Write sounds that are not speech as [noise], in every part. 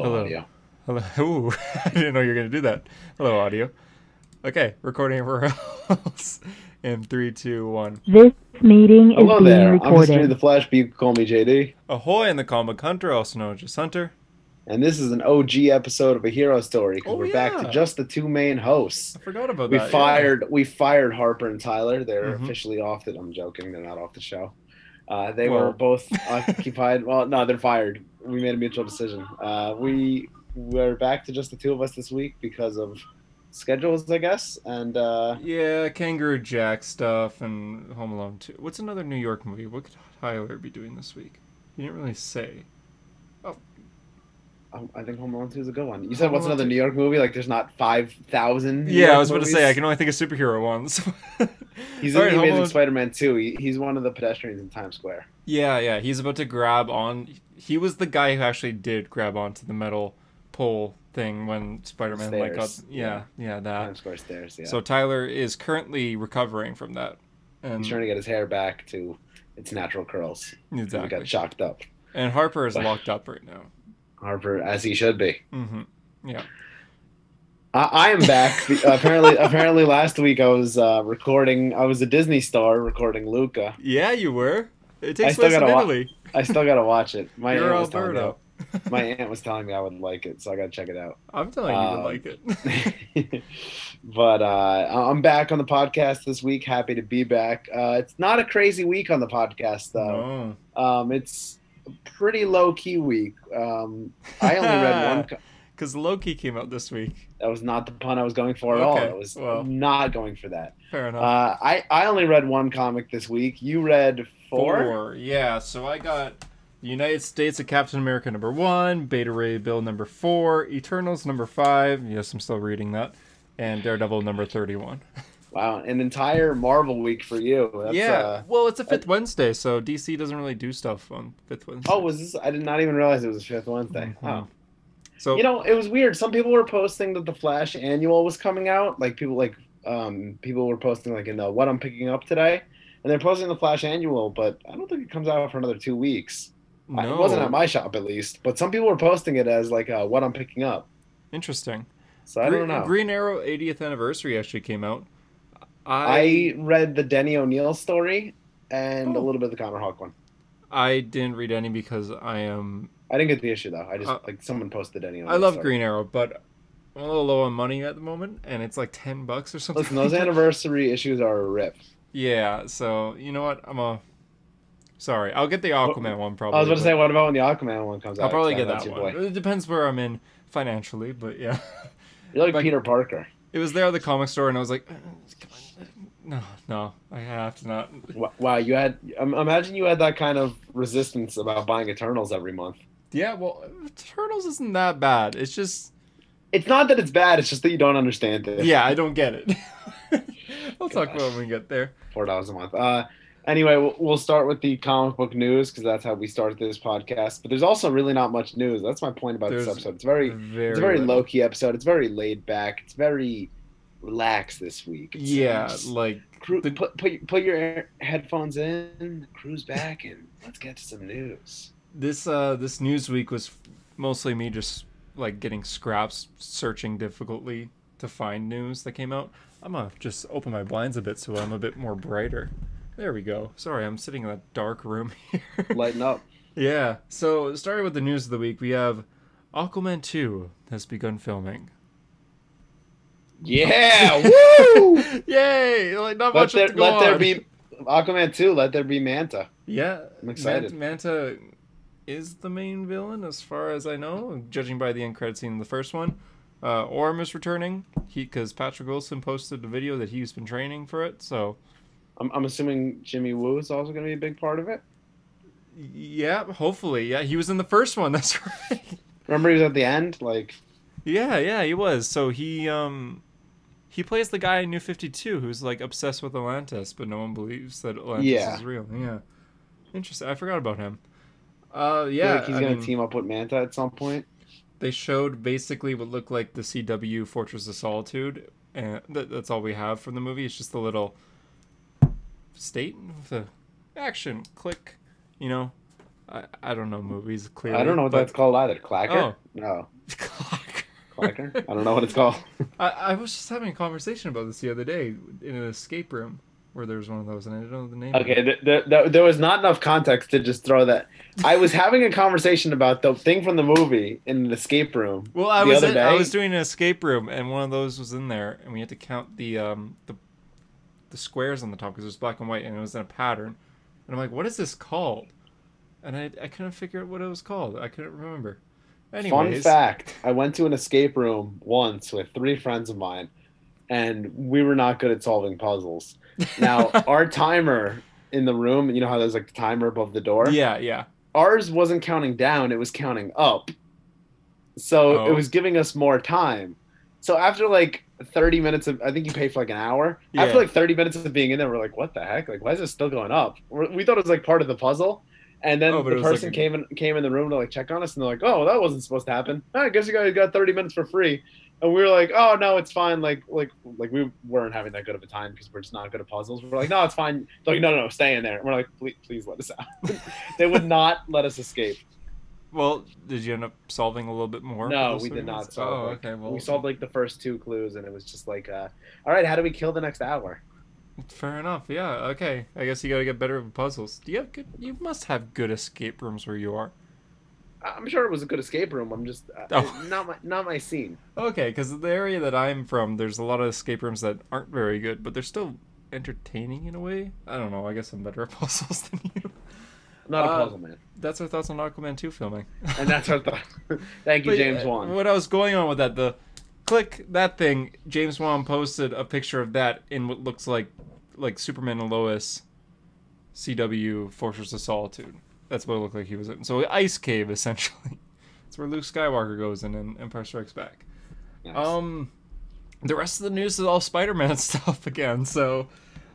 Hello, Hello. audio. Hello. [laughs] Ooh, [laughs] I didn't know you were going to do that. Hello, audio. Okay, recording for [laughs] else in three, two, one. This meeting is Hello being there. I'm Mr. recorded. the Flash, but you can call me JD. Ahoy in the comic hunter, also known as just Hunter. And this is an OG episode of a hero story because Oh, we're back to yeah. just the two main hosts. I forgot about We that. yeah. fired we fired Harper and Tyler. They're Mhm. officially off That I'm joking, they're not off the show. Uh, they Well- were both [laughs] occupied. Well, no, they're fired. We made a mutual decision. Uh, we we're back to just the two of us this week because of schedules, I guess. And uh, Yeah, Kangaroo Jack stuff and Home Alone 2. What's another New York movie? What could Tyler be doing this week? You didn't really say. Um, I think Home Alone 2 is a good one. You said Home what's Alone another 2? New York movie? Like there's not five thousand. Yeah, I was about to say, I can only think of superhero ones. [laughs] He's All in right, Home Amazing Alone- Spider-Man 2. He, he's one of the pedestrians in Times Square. Yeah, yeah, he's about to grab on. He was the guy who actually did grab onto the metal pole thing when Spider-Man like got. Stairs, Yeah, yeah, that. Times Square stairs. Yeah. So Tyler is currently recovering from that. And he's trying to get his hair back to its natural curls. He exactly. got shocked up. And Harper is locked up right now. Harper, as he should be. hmm Yeah. I, I am back. [laughs] Apparently, apparently, last week I was uh, recording. I was a Disney star recording Luca. Yeah, you were. It takes place in wa- Italy. I still gotta watch it. My You're aunt was telling me. [laughs] My aunt was telling me I would like it, so I gotta check it out. I'm telling you, you Um, would like it. [laughs] but uh, I'm back on the podcast this week. Happy to be back. Uh, it's not a crazy week on the podcast though. no. Um, it's pretty low key week. Um, I only read [laughs] one. Co- Because Loki came out this week. that was not the pun I was going for at all. Okay, I was well. not going for that. Fair enough. Uh, I I only read one comic this week. You read four. Yeah, so I got United States of Captain America number one, Beta Ray Bill number four, Eternals number five. Yes, I'm still reading that. And Daredevil number 31. [laughs] Wow, an entire Marvel week for you. That's, yeah. Uh, well, it's a fifth Wednesday, so DC doesn't really do stuff on fifth Wednesday. oh, was this? I did not even realize it was a Fifth Wednesday. Mhm. Oh. so You know, it was weird. Some people were posting that the Flash annual was coming out. Like people like um people were posting like in the what I'm picking up today, and they're posting the Flash annual, but I don't think it comes out for another two weeks. I- no. It wasn't at my shop at least, but some people were posting it as like uh, what I'm picking up. Interesting. So I Green, don't know. Green Arrow 80th anniversary actually came out. I read the Denny O'Neil story and a Oh. little bit of the Connor Hawk one. I didn't read any because I am I didn't get the issue though. I just Uh, like someone posted Denny. O'Neil I love story. Green Arrow, but I'm a little low on money at the moment, and it's like ten bucks or something. Listen, those [laughs] anniversary issues are a rip. yeah, so you know what? I'm a sorry. I'll get the Aquaman one probably. I was about to say, what about when the Aquaman one comes out? I'll probably get that one. boy. It depends where I'm in financially, but yeah, You're like But- Peter Parker. it was there at the comic store, and I was like, "Uh, come on, no, no, I have to not. Wow, you had imagine you had that kind of resistance about buying Eternals every month. Yeah, well, Eternals isn't that bad. It's just It's not that it's bad; it's just that you don't understand it. yeah, I don't get it. [laughs] we'll talk about it when we get there. four dollars a month. Uh, anyway, we'll, we'll start with the comic book news because that's how we started this podcast. But there's also really not much news. That's my point about this episode. It's very, Very, it's a very low key episode. It's very laid back. It's very relaxed this week. It's, Yeah, like cru- the- put put put your headphones in, cruise back, and let's get to some news. this uh this news week was mostly me just like getting scraps searching difficultly to find news that came out i'm gonna just open my blinds a bit so i'm a bit more brighter there we go sorry i'm sitting in a dark room [laughs] here Lighten up. yeah so starting with the news of the week we have aquaman 2 has begun filming Yeah, [laughs] woo! yay like not let much there to go let there be Aquaman two. Let there be Manta. Yeah, I'm excited. Manta is the main villain, as far as I know, judging by the end credit scene in the first one. Uh, Orm is returning, he because Patrick Wilson posted a video that he's been training for it. So, I'm, I'm assuming Jimmy Woo is also going to be a big part of it. yeah, hopefully, yeah, he was in the first one. [laughs] That's right. Remember, he was at the end. Like, yeah, yeah, he was. So he um he plays the guy in New Fifty Two who's like obsessed with Atlantis, but no one believes that Atlantis Yeah. is real. Yeah, interesting. I forgot about him. Uh, yeah, like he's I going to mean- team up with Manta at some point. they showed basically what looked like the CW Fortress of Solitude, and that, that's all we have from the movie. It's just a little state with a action click, you know. I, I don't know movies clearly. I don't know what but- that's called either. Clacker? Oh. No. [laughs] Clacker. I don't know what it's called. [laughs] I, I was just having a conversation about this the other day in an escape room where there was one of those, and I didn't know the name. Okay, it. th- th- th- there was not enough context to just throw that. I was having a conversation about the thing from the movie in an escape room. Well, I the was other in, I was doing an escape room, and one of those was in there, and we had to count the um the the squares on the top because it was black and white, and it was in a pattern. And I'm like, what is this called? And I I couldn't figure out what it was called. I couldn't remember. Fun fact: I went to an escape room once with three friends of mine, and we were not good at solving puzzles. Now, [laughs] our timer in the room, you know how there's like a timer above the door. yeah, yeah. Ours wasn't counting down; it was counting up. So Oh. it was giving us more time. So after like 30 minutes of, I think you pay for like an hour. Yeah. After like 30 minutes of being in there, we're like, what the heck? Like, why is it still going up? We're, we thought it was like part of the puzzle. And then Oh, the was like person a- came in came in the room to like check on us, and they're like, "Oh, that wasn't supposed to happen. I guess you guys got 30 minutes for free." And we were like, "Oh no, it's fine." Like like like we weren't having that good of a time because we're just not good at puzzles. We're like, "No, it's fine." They're like, "No, no, no, stay in there." And we're like, "Please, please let us out." [laughs] they would not let us escape. Well, did you end up solving a little bit more? No, we did not solve. Oh, like, okay. Well, we solved like the first two clues, and it was just like, uh, "All right, how do we kill the next hour?" Fair enough. Yeah. Okay. I guess you gotta get better at puzzles. Do you have good? You must have good escape rooms where you are. I'm sure it was a good escape room. I'm just uh, Oh. [laughs] not my not my scene. Okay, because the area that I'm from, there's a lot of escape rooms that aren't very good, but they're still entertaining in a way. I don't know. I guess I'm better at [laughs] puzzles than you. I'm not Uh, a puzzle man, That's our thoughts on Aquaman 2 filming. and that's our thought. [laughs] Thank you, But, James uh, Wan. What I was going on with that, the click that thing. James Wan posted a picture of that in what looks like like Superman and Lois, CW Fortress of Solitude. That's what it looked like he was in. So ice cave essentially. [laughs] That's where Luke Skywalker goes in in Empire Strikes Back. Nice. Um, the rest of the news is all Spider-Man [laughs] stuff again. So,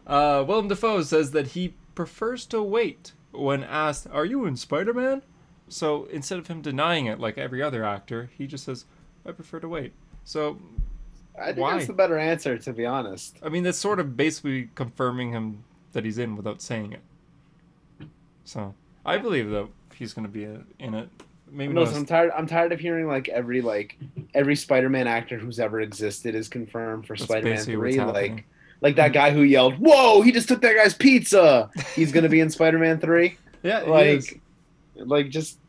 uh, Willem Dafoe says that he prefers to wait when asked, "Are you in Spider-Man?" So instead of him denying it like every other actor, he just says, "I prefer to wait." So, I think why? that's the better answer, to be honest. I mean, that's sort of basically confirming him that he's in without saying it. So, I believe that he's going to be uh, in it. Maybe No, I'm tired. I'm tired of hearing like every like every Spider-Man actor who's ever existed is confirmed for That's Spider-Man Three. Like like that mm-hmm. guy who yelled, "Whoa! He just took that guy's pizza." He's gonna be in [laughs] Spider-Man Three. yeah. Like, like just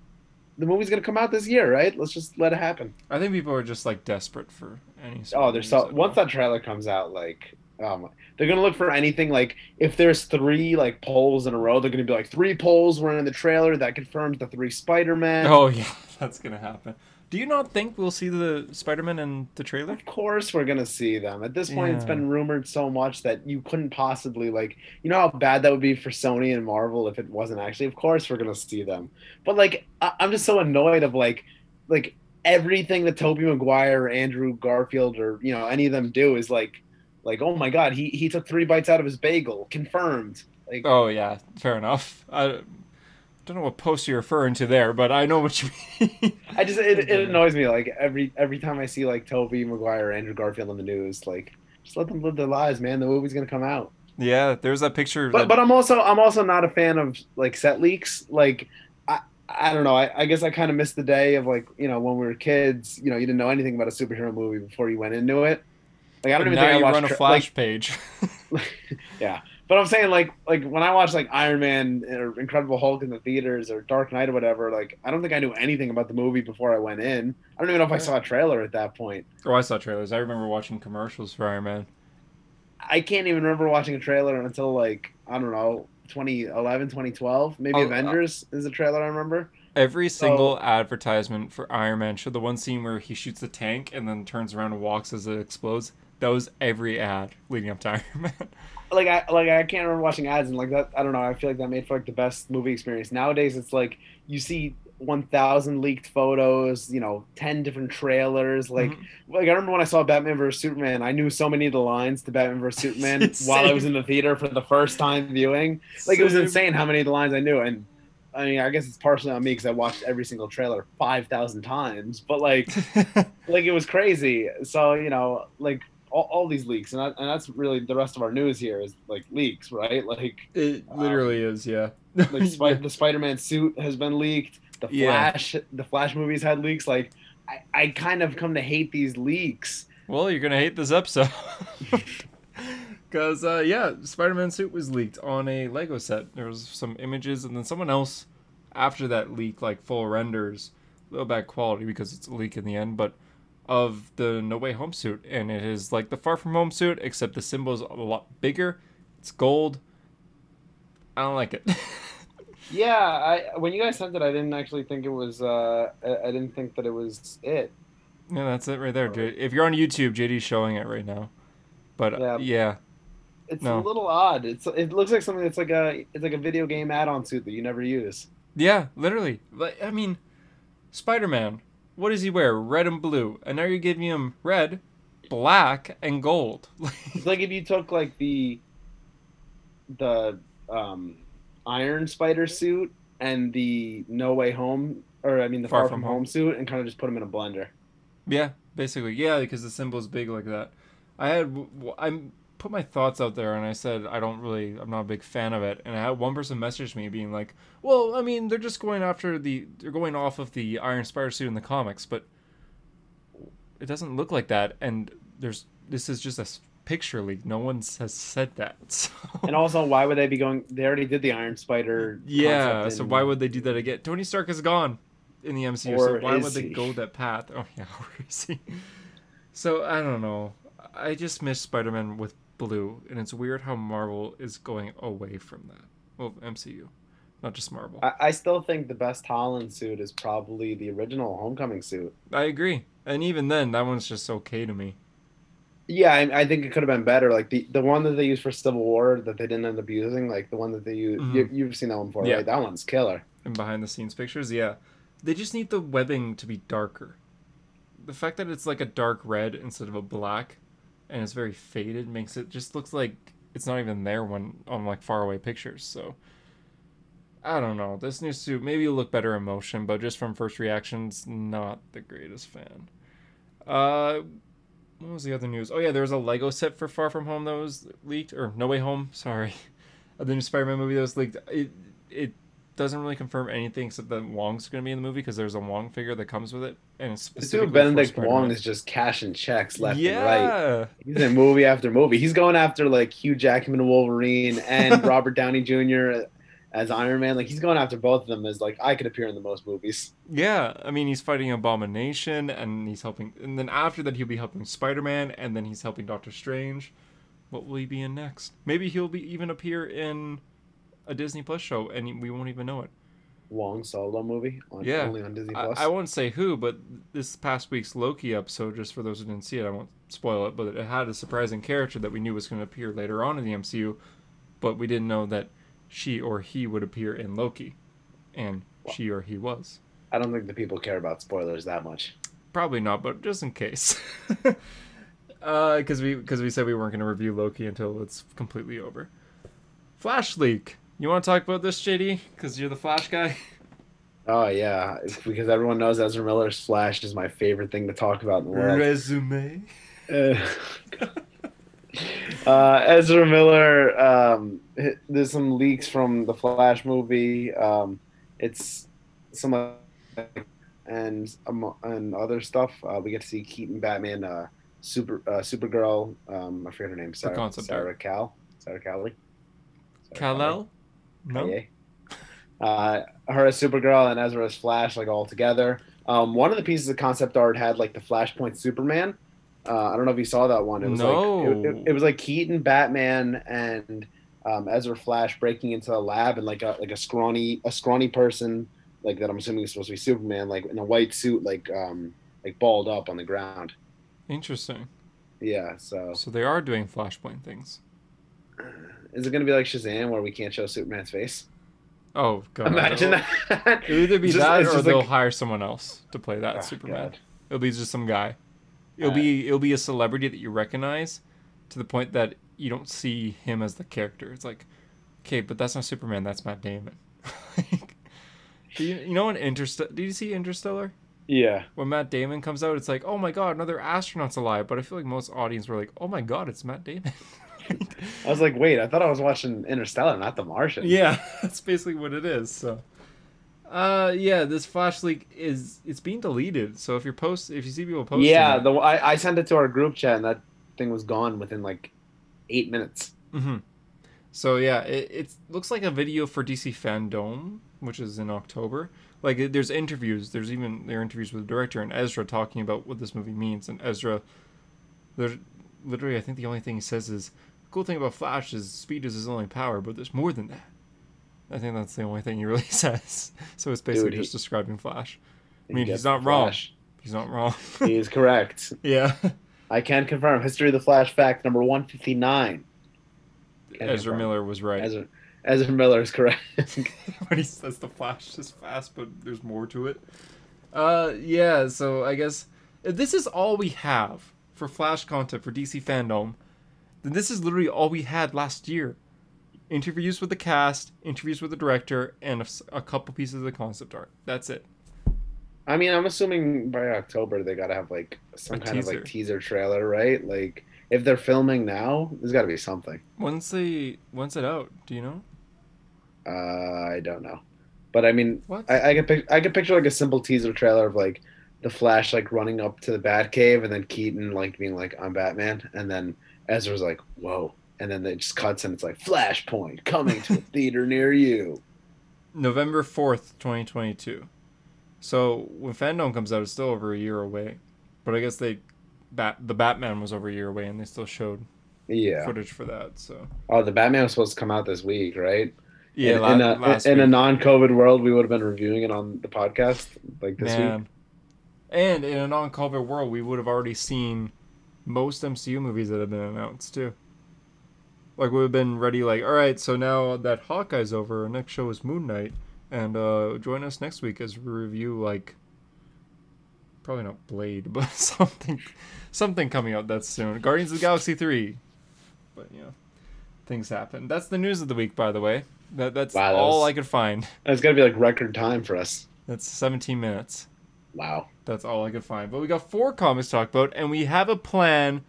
the movie's gonna come out this year, right? Let's just let it happen. I think people are just like desperate for any. Oh, there's so once that trailer comes out, like, um, they're gonna look for anything. Like, if there's three like polls in a row, they're gonna be like three polls were in the trailer that confirms the three Spider-Man. Oh yeah, [laughs] that's gonna happen. Do you not think we'll see the Spider-Man in the trailer? Of course, we're gonna see them. At this point, it's been rumored so much that you couldn't possibly like. You know how bad that would be for Sony and Marvel if it wasn't actually. Of course, we're gonna see them. But like, I- I'm just so annoyed of like, like everything that Tobey Maguire or Andrew Garfield or you know any of them do is like, like oh my god, he he took three bites out of his bagel, confirmed. Like, Oh yeah, fair enough. I don't know what post you're referring to there, but I know what you mean. [laughs] I just it, it annoys me like every every time I see like Tobey Maguire or Andrew Garfield in the news, like just let them live their lives, man. The movie's gonna come out. yeah, there's that picture. but that- but I'm also I'm also not a fan of like set leaks. Like I I don't know. I, I guess I kind of missed the day of like you know when we were kids. You know, you didn't know anything about a superhero movie before you went into it. Like I don't even now think I watched run a tra- flash like, page. [laughs] [laughs] yeah. But I'm saying like like when I watched like Iron Man or Incredible Hulk in the theaters or Dark Knight or whatever, like I don't think I knew anything about the movie before I went in. I don't even know if I saw a trailer at that point. oh, I saw trailers. I remember watching commercials for Iron Man. I can't even remember watching a trailer until like I don't know 2011, 2012. Maybe Oh, uh, Avengers is a trailer I remember. Every single advertisement for Iron Man showed the one scene where he shoots the tank and then turns around and walks as it explodes. That was every ad leading up to [laughs] Iron Man. Like I like I can't remember watching ads and like that. I don't know. I feel like that made for like the best movie experience. Nowadays, it's like you see one thousand leaked photos, you know, ten different trailers. Like Mhm. like I remember when I saw Batman vs Superman, I knew so many of the lines to Batman vs Superman [laughs] while I was in the theater for the first time viewing. Like it was insane how many of the lines I knew and. I mean, I guess it's partially on me because I watched every single trailer five thousand times. But like, [laughs] like it was crazy. So you know, like all, all these leaks, and that, and that's really the rest of our news here is like leaks, right? [laughs] Like It literally is, yeah. like [laughs] Spi- the Spider-Man suit has been leaked. The Yeah. Flash, the Flash movies had leaks. Like I, I kind of come to hate these leaks. Well, you're gonna hate this episode. [laughs] Cause uh, yeah, Spider-Man suit was leaked on a Lego set. There was some images, and then someone else after that leak, like full renders, a little bad quality because it's a leak in the end, but of the No Way Home suit, and it is like the Far From Home suit, except the symbol is a lot bigger. It's gold. I don't like it. [laughs] Yeah, I when you guys sent it, I didn't actually think it was. Uh, I, I didn't think that it was it. yeah, that's it right there. J- If you're on YouTube, JD's showing it right now. But Yeah. uh, yeah, It's No. a little odd. It's it looks like something that's like a it's like a video game add-on suit that you never use. Yeah, literally. Like I mean, Spider Man. What does he wear? Red and blue, and now you're giving him red, black, and gold. [laughs] It's like if you took like the the um, Iron Spider suit and the No Way Home, or I mean the Far, From, Home. suit, and kind of just put them in a blender. yeah, basically, yeah, because the symbol's big like that. I had w- w- I put my thoughts out there, and I said I don't really, I'm not a big fan of it. And I had one person message me being like, "Well, I mean, they're just going after the, they're going off of the Iron Spider suit in the comics, but it doesn't look like that." And there's this is just a picture leak. No one has said that. [laughs] So. And also, why would they be going? They already did the Iron Spider. Yeah, so why would they do that again? Tony Stark is gone in the MCU, so why would they he? go that path? [laughs] Oh yeah, [laughs] where is he? So I don't know. I just miss Spider-Man with blue, and it's weird how Marvel is going away from that. Well, MCU, not just Marvel. I, I, still think the best Holland suit is probably the original Homecoming suit. I agree, and even then, that one's just okay to me. Yeah, I, I think it could have been better. Like the, the one that they used for Civil War that they didn't end up using, like the one that they used. Mhm. You, you've seen that one before, Yeah. right? That one's killer. And behind the scenes pictures, yeah, they just need the webbing to be darker. The fact that it's like a dark red instead of a black, and it's very faded, makes it just looks like it's not even there when on like far away pictures. So I don't know. This new suit maybe look better in motion, but just from first reactions, not the greatest fan. Uh, what was the other news? Oh yeah, there was a Lego set for Far From Home that was leaked, or No Way Home. [laughs] Sorry, [laughs] the new Spider-Man movie that was leaked. It it doesn't really confirm anything except that Wong's going to be in the movie because there's a Wong figure that comes with it, and it's specifically dude Benedict Wong is just cashing checks left yeah. and right. He's in movie after movie. He's going after like Hugh Jackman Wolverine and [laughs] Robert Downey Jr. as Iron Man. Like he's going after both of them as like I could appear in the most movies. Yeah, I mean he's fighting Abomination, and he's helping, and then after that he'll be helping Spider-Man, and then he's helping Doctor Strange. What will he be in next? Maybe he'll be even appear in a Disney Plus show, and we won't even know it. Wong solo movie on Yeah. only on Disney I, Plus. I won't say who, but this past week's Loki episode, just for those who didn't see it, I won't spoil it, but it had a surprising character that we knew was going to appear later on in the MCU, but we didn't know that she or he would appear in Loki, and she or he was. I don't think the people care about spoilers that much. Probably not, but just in case. [laughs] Uh, because we because we said we weren't going to review Loki until it's completely over. Flash leak. You want to talk about this, JD? Because you're the Flash guy. Oh yeah, it's because everyone knows Ezra Miller's Flash is my favorite thing to talk about in the world. Resume. Uh, [laughs] uh, Ezra Miller. Um, there's some leaks from the Flash movie. Um, it's some uh, and um, and other stuff. Uh, we get to see Keaton Batman, uh, Super uh, Supergirl. Um, I forget her name. Sarah, Sarah Cal. Sarah Cali. Kal-El? No. Yeah. Uh, her as Supergirl and Ezra as Flash, like all together. Um, one of the pieces of concept art had like the Flashpoint Superman. Uh, I don't know if you saw that one. It was No. like it, it- it was like Keaton, Batman, and um, Ezra Flash breaking into a lab and like a like a scrawny a scrawny person like that. I'm assuming is supposed to be Superman, like in a white suit, like um like balled up on the ground. Interesting. Yeah. So So they are doing Flashpoint things. [sighs] is it gonna be like Shazam where we can't show Superman's face? Oh god. Imagine that. It'll [laughs] either be just- that or they'll like- hire someone else to play that Oh, Superman. God. It'll be just some guy. It'll Uh, be it'll be a celebrity that you recognize to the point that you don't see him as the character. It's like, okay, but that's not Superman. That's Matt Damon. [laughs] Like, do you, you know in Interstellar? Did you see Interstellar? Yeah. When Matt Damon comes out, it's like, oh my god, another astronaut's alive. But I feel like most audience were like, oh my god, it's Matt Damon. [laughs] I was like, wait, I thought I was watching Interstellar, not The Martian. yeah, [laughs] that's basically what it is. So, uh, yeah, this Flash leak is it's being deleted. So if you're post, if you see people posting, Yeah, it- the I, I sent it to our group chat, and that thing was gone within like eight minutes. hmm So yeah, it it looks like a video for DC Fandom, which is in October. Like there's interviews. There's even there are interviews with the director and Ezra talking about what this movie means. And Ezra, there's literally I think the only thing he says is, "The cool thing about Flash is speed is his only power, but there's more than that." I think that's the only thing he really [laughs] says. So it's basically Dude, he- just describing Flash. I mean, he's not the wrong. He's not wrong. he is correct. [laughs] yeah. I can confirm. History of the Flash fact number one fifty nine. Can Ezra confirm. Miller was right. Ezra, Ezra Miller is correct. [laughs] when he says the flash is fast but there's more to it uh yeah so i guess this is all we have for flash content for dc fandom then this is literally all we had last year. Interviews with the cast interviews with the director and a couple pieces of the concept art. That's it. I mean, I'm assuming by October they gotta have like some A kind of like teaser. trailer, right? Like if they're filming now, there's got to be something. Once they once it out do you know? Uh, I don't know, but I mean, what? I, I could pic- I could picture like a simple teaser trailer of like the Flash like running up to the Batcave and then Keaton like being like I'm Batman and then Ezra's like whoa and then it just cuts and it's like Flashpoint coming to a [laughs] theater near you. november 4th 2022 so when fandom comes out it's still over a year away but i guess they bat the batman was over a year away and they still showed Yeah. footage for that. So Oh, the Batman was supposed to come out this week, right? yeah, in, la- in a in a non-COVID world, we would have been reviewing it on the podcast like this week. And in a non-COVID world, we would have already seen most MCU movies that have been announced too. Like we would have been ready. Like, all right, so now that Hawkeye's over, our next show is Moon Knight, and uh, join us next week as we review like probably not Blade, [laughs] but something something coming out that's soon. Guardians of the Galaxy three. But you know, things happen. That's the news of the week, by the way. That that's Wow, that all was- I could find. It's got to be like record time for us. That's 17 minutes. Wow. That's all I could find. But we got four comics to talk about, and we have a plan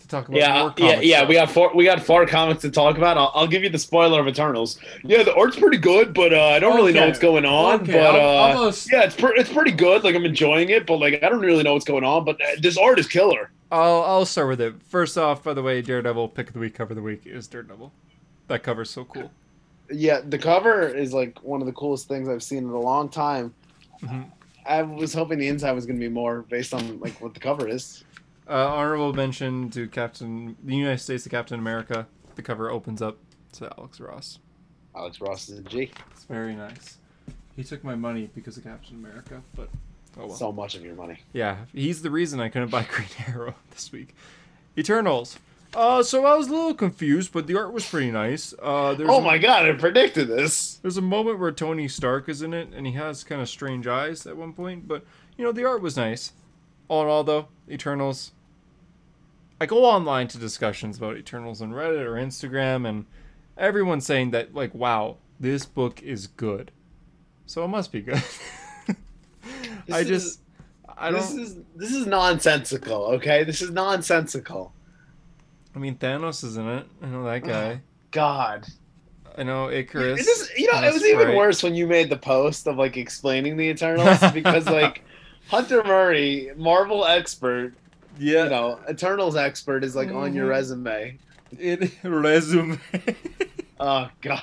to talk about Yeah, more yeah, comics. yeah. We got four. We got four comics to talk about. I'll, I'll give you the spoiler of Eternals. Yeah, the art's pretty good, but uh, I don't really know what's going on. Okay, but uh, almost- yeah, it's pre- it's pretty good. Like I'm enjoying it, but like I don't really know what's going on. But uh, this art is killer. I'll, I'll start with it. First off, by the way, Daredevil pick of the week, cover of the week is Daredevil. That cover's so cool. Yeah, the cover is like one of the coolest things I've seen in a long time. Mhm. I was hoping the inside was going to be more based on like what the cover is. Uh, honorable mention to Captain, the United States of Captain America. The cover opens up to Alex Ross. Alex Ross is a G. It's very nice. He took my money because of Captain America, but oh well. So much of your money. Yeah, he's the reason I couldn't buy [laughs] Green Arrow this week. Eternals. Uh, so I was a little confused, but the art was pretty nice. Uh, there's Oh a- my god! I predicted this. There's a moment where Tony Stark is in it, and he has kind of strange eyes at one point, but you know the art was nice. All in all, though, Eternals. I go online to discussions about Eternals on Reddit or Instagram, and everyone's saying that like, wow, this book is good, so it must be good. [laughs] I is- just, I don't. is this is nonsensical. Okay, this is nonsensical. I mean, Thanos is in it. I know that guy. [laughs] God. I know Icarus. It is, you know, it was even worse when you made the post of like explaining the Eternals [laughs] because like Hunter Murray, Marvel expert, Yeah, you know, Eternals expert is like on your Mhm. resume. it [laughs] resume. Oh god.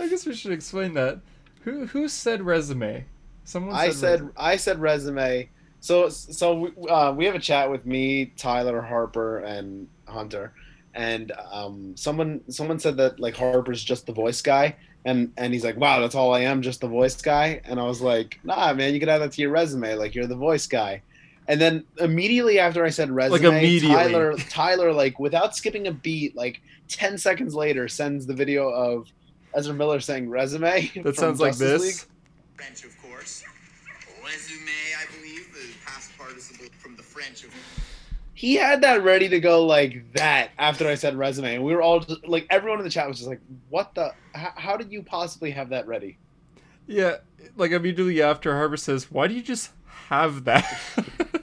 I guess we should explain that. Who who said resume? Someone I said, said resume. I said resume. So so we, uh, we have a chat with me, Tyler, Harper, and Hunter, and um, someone someone said that like Harper's just the voice guy, and and he's like, wow, that's all I am, just the voice guy, and I was like, nah, man, you can add that to your resume, like you're the voice guy. And then immediately after I said resume, immediately. Tyler [laughs] Tyler like without skipping a beat, like ten seconds later, sends the video of Ezra Miller saying resume. that from sounds like this. League. From the French. Of he had that ready to go like that after I said resume, and we were all just like everyone in the chat was just like, "What the? How, how did you possibly have that ready?" Yeah, like immediately after Harper says, "Why do you just have that. [laughs]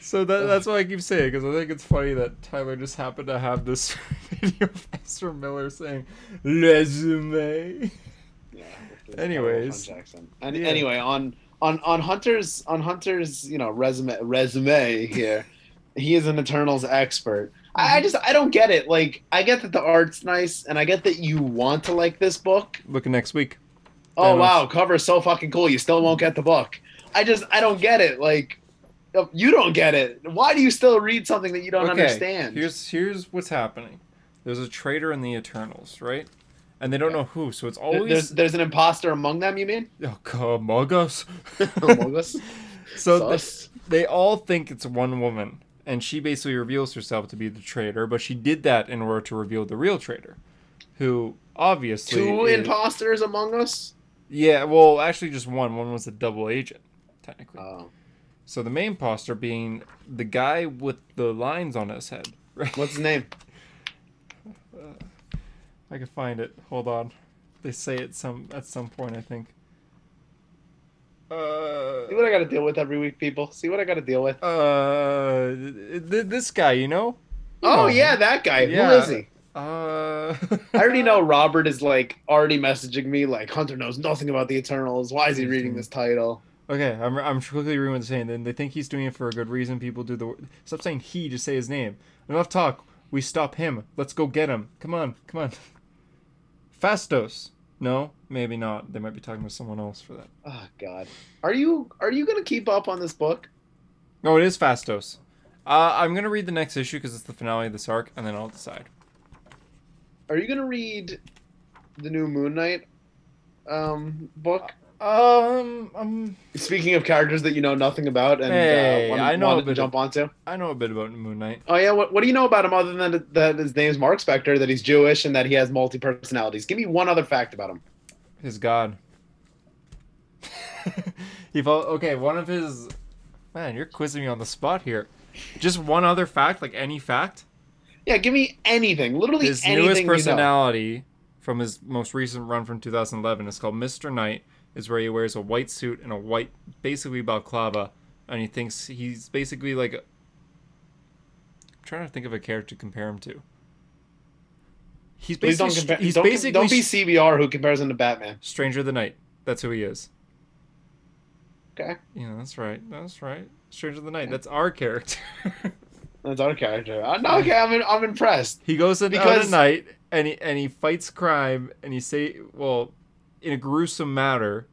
so that, that's why I keep saying because I think it's funny that Tyler just happened to have this [laughs] video of Ezra Miller saying resume. Yeah. Anyways. And Yeah. anyway, on on on Hunter's on Hunter's you know resume resume here, he is an Eternals expert. I, I just I don't get it. Like I get that the art's nice, and I get that you want to like this book. Looking next week. Oh Thanos. wow, cover is so fucking cool. You still won't get the book. I just I don't get it. Like uh, you don't get it. Why do you still read something that you don't understand? Here's here's what's happening. There's a traitor in the Eternals, right? And they don't Okay. know who, so it's always there's there's an imposter among them. You mean? oh, among us. [laughs] among us. [laughs] so th- they all think it's one woman, and she basically reveals herself to be the traitor, but she did that in order to reveal the real traitor, who obviously Two is- imposters among us. Yeah, well, actually, just one. One was a double agent, technically. Oh, so the main imposter being the guy with the lines on his head. Right? [laughs] what's his name? I can find it. Hold on. They say it some at some point, I think. Uh, See what I got to deal with every week, people. See what I got to deal with. uh, th- th- this guy, you know? You Oh know yeah, him. that guy. Yeah. Who is he? Uh, [laughs] I already know Robert is like already messaging me like Hunter knows nothing about the Eternals. Why is he reading this title? Okay, I'm, I'm quickly reading what they're saying. Then they think he's doing it for a good reason. People do the stop saying he, just say his name. Enough talk. We stop him. Let's go get him. Come on, come on. Phastos. No, maybe not. They might be talking to someone else for that. Oh God, are you are you gonna keep up on this book? No, it is Phastos. Uh, I'm gonna read the next issue because it's the finale of this arc, and then I'll decide. Are you gonna read the new Moon Knight um, book? Um, um, Speaking of characters that you know nothing about and Hey, uh, I know a to bit jump onto. I know a bit about Moon Knight. Oh yeah, what, what do you know about him other than that his name's Mark Spector, that he's Jewish, and that he has multi personalities? Give me one other fact about him. His god. [laughs] he felt okay. One of his man, you're quizzing me on the spot here. Just one other fact, like any fact. Yeah, give me anything, literally His anything newest you know. personality from his most recent run from 2011 is called Mr. Knight. Is where he wears a white suit and a white, basically balaclava, and he thinks he's basically like. A, I'm trying to think of a character to compare him to. He's Please basically don't compare. he's don't, basically don't be CBR who compares him to Batman. Stranger of the Night. That's who he is. Okay, Yeah, that's right. That's right. Stranger of the Night. That's our character. [laughs] that's our character. No, okay, I'm in, I'm impressed. he goes in out Because- at night and he and he fights crime and he say well, in a gruesome manner,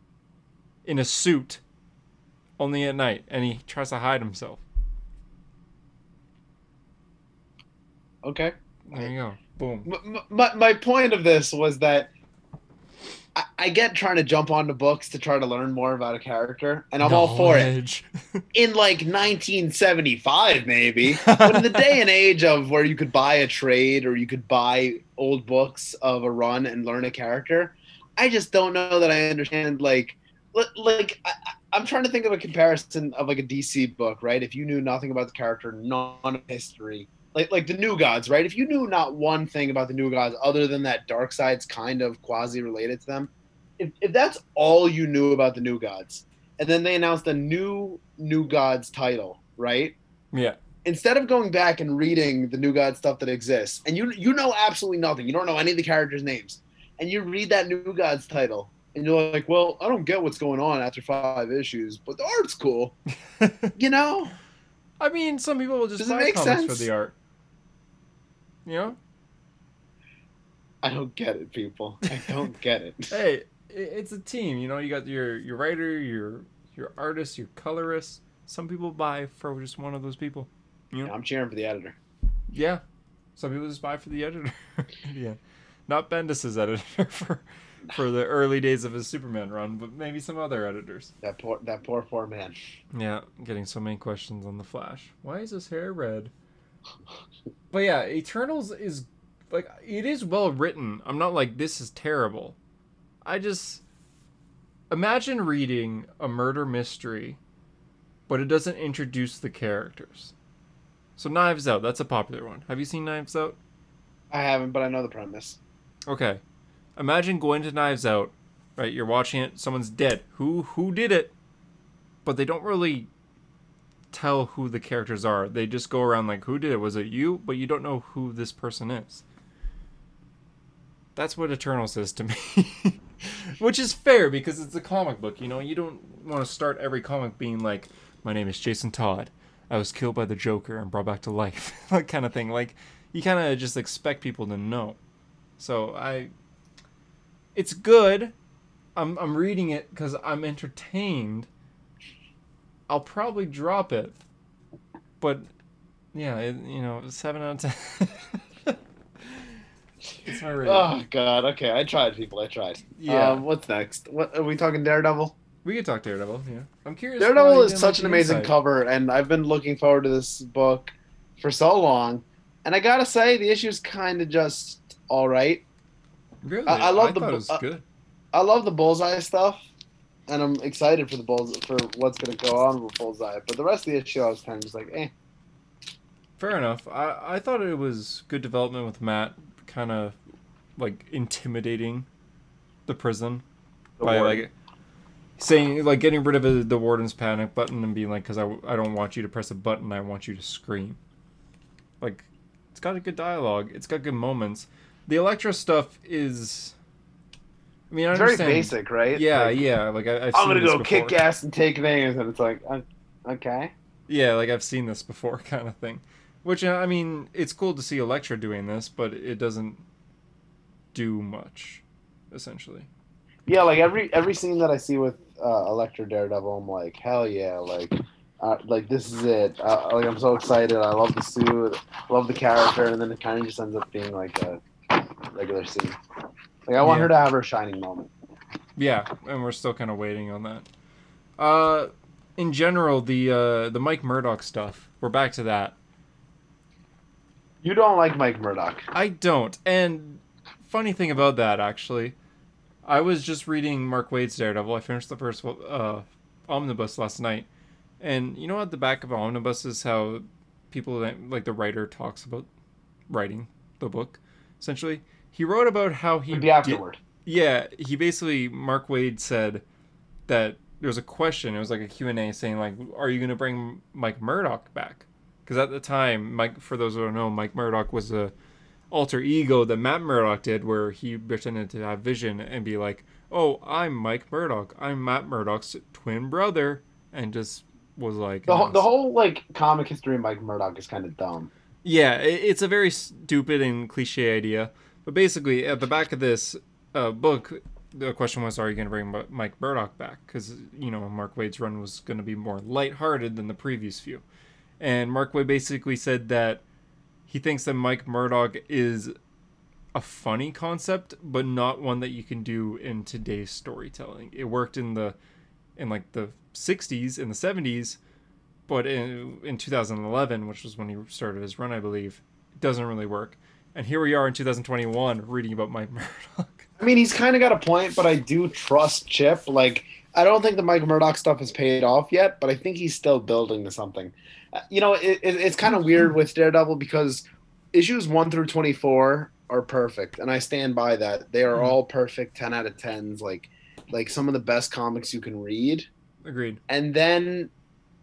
in a suit, only at night, and he tries to hide himself. Okay. There you go. Boom. M- m- my, my point of this was that I, I get trying to jump onto books to try to learn more about a character, and I'm all for it. [laughs] In like 1975, maybe, [laughs] but in the day and age of where you could buy a trade or you could buy old books of a run and learn a character, I just don't know that I understand. Like, like I, I'm trying to think of a comparison of like a DC book, right? If you knew nothing about the character, none of history, like like the New Gods, right? If you knew not one thing about the New Gods other than that Darkseid's kind of quasi related to them, if, if that's all you knew about the New Gods, and then they announced a new New Gods title, right? yeah. Instead of going back and reading the New God stuff that exists, and you you know absolutely nothing, you don't know any of the characters' names, and you read that New Gods title, and you're like, well, I don't get what's going on after five issues, but the art's cool, [laughs] you know? I mean, some people will just Does buy make comics sense? for the art. You know? I don't get it, people. I don't get it. [laughs] hey, it's a team. You know, you got your your writer, your your artist, your colorist. Some people buy for just one of those people. I'm cheering for the editor. Yeah, some people just buy for the editor. [laughs] yeah, not Bendis's editor [laughs] for for the early days of his Superman run, but maybe some other editors. That poor that poor poor man. Yeah, getting so many questions on the Flash. Why is his hair red? But yeah, Eternals is like it is well written. I'm not like this is terrible. I just imagine reading a murder mystery, but it doesn't introduce the characters. So Knives Out, that's a popular one. Have you seen Knives Out? I haven't, but I know the premise. Okay. Imagine going to Knives Out, right? You're watching it, someone's dead. Who who did it? but they don't really tell who the characters are. They just go around like, "Who did it? Was it you?" But you don't know who this person is. That's what Eternals is to me. [laughs] Which is fair because it's a comic book, you know. You don't want to start every comic being like, "My name is Jason Todd. I was killed by the Joker and brought back to life." [laughs] that kind of thing. Like you kind of just expect people to know. So I it's good. I'm I'm reading it cuz I'm entertained. I'll probably drop it. But yeah, it, you know, 7 out of 10. [laughs] it's my rating. Oh God. Okay, I tried, people. I tried. Yeah. Um, what's next? What are we talking? Daredevil. We could talk Daredevil, yeah. I'm curious. Daredevil is such an amazing inside. cover, and I've been looking forward to this book for so long. And I gotta say, the issue's kind of just all right. Really? I- I love the thought bu- it was good. I love the bullseye stuff, and I'm excited for the bulls for what's gonna go on with bullseye. But the rest of the issue, I was kind of just like, eh. Fair enough. I, I thought it was good development with Matt, kind of like intimidating the prison The by warden. like saying like getting rid of the- the warden's panic button and being like, because I, I don't want you to press a button, I want you to scream. Like, it's got a good dialogue. It's got good moments. The Elektra stuff is. I mean, I It's very basic, right? Yeah, Like, yeah. Like I, I've I'm gonna go before. kick ass and take names, and it's like, uh, okay. Yeah, like I've seen this before, [laughs] kind of thing. Which I mean, it's cool to see Elektra doing this, but it doesn't do much, essentially. Yeah, like every every scene that I see with uh, Elektra Daredevil, I'm like, hell yeah, like, uh, like this is it. Uh, like I'm so excited. I love the suit, love the character, and then it kind of just ends up being like a regular scene. Like I want Yeah. her to have her shining moment. Yeah, and we're still kind of waiting on that. Uh, in general, the uh, the Mike Murdock stuff. We're back to that. You don't like Mike Murdock. I don't. And funny thing about that, actually, I was just reading Mark Waid's Daredevil. I finished the first uh, omnibus last night, and you know at the back of omnibus is how people like the writer talks about writing the book. Essentially, he wrote about how he It'd be did- afterward. yeah, he basically Mark Waid said that there was a question. It was like a Q and A saying like, "Are you going to bring Mike Murdock back?" Because at the time, Mike, for those who don't know, Mike Murdock was a alter ego that Matt Murdock did, where he pretended to have vision and be like, "Oh, I'm Mike Murdock. I'm Matt Murdock's twin brother," and just was like, The, whole the whole like comic history of Mike Murdock is kind of dumb. Yeah, it's a very stupid and cliche idea. But basically, at the back of this uh, book, the question was, are you going to bring Mike Murdock back? Because, you know, Mark Waid's run was going to be more lighthearted than the previous few. And Mark Waid basically said that he thinks that Mike Murdock is a funny concept, but not one that you can do in today's storytelling. It worked in the in like the 60s and the 70s, but in, in 2011, which was when he started his run, I believe, it doesn't really work. And here we are in 2021 reading about Mike [laughs] Murdock. I mean, he's kind of got a point, but I do trust Chip. Like, I don't think the Mike Murdock stuff has paid off yet, but I think he's still building to something. Uh, You know, it, it, it's kind of weird with Daredevil because issues one through twenty four are perfect, and I stand by that. They are Mhm. all perfect, ten out of tens, like like some of the best comics you can read. Agreed. And then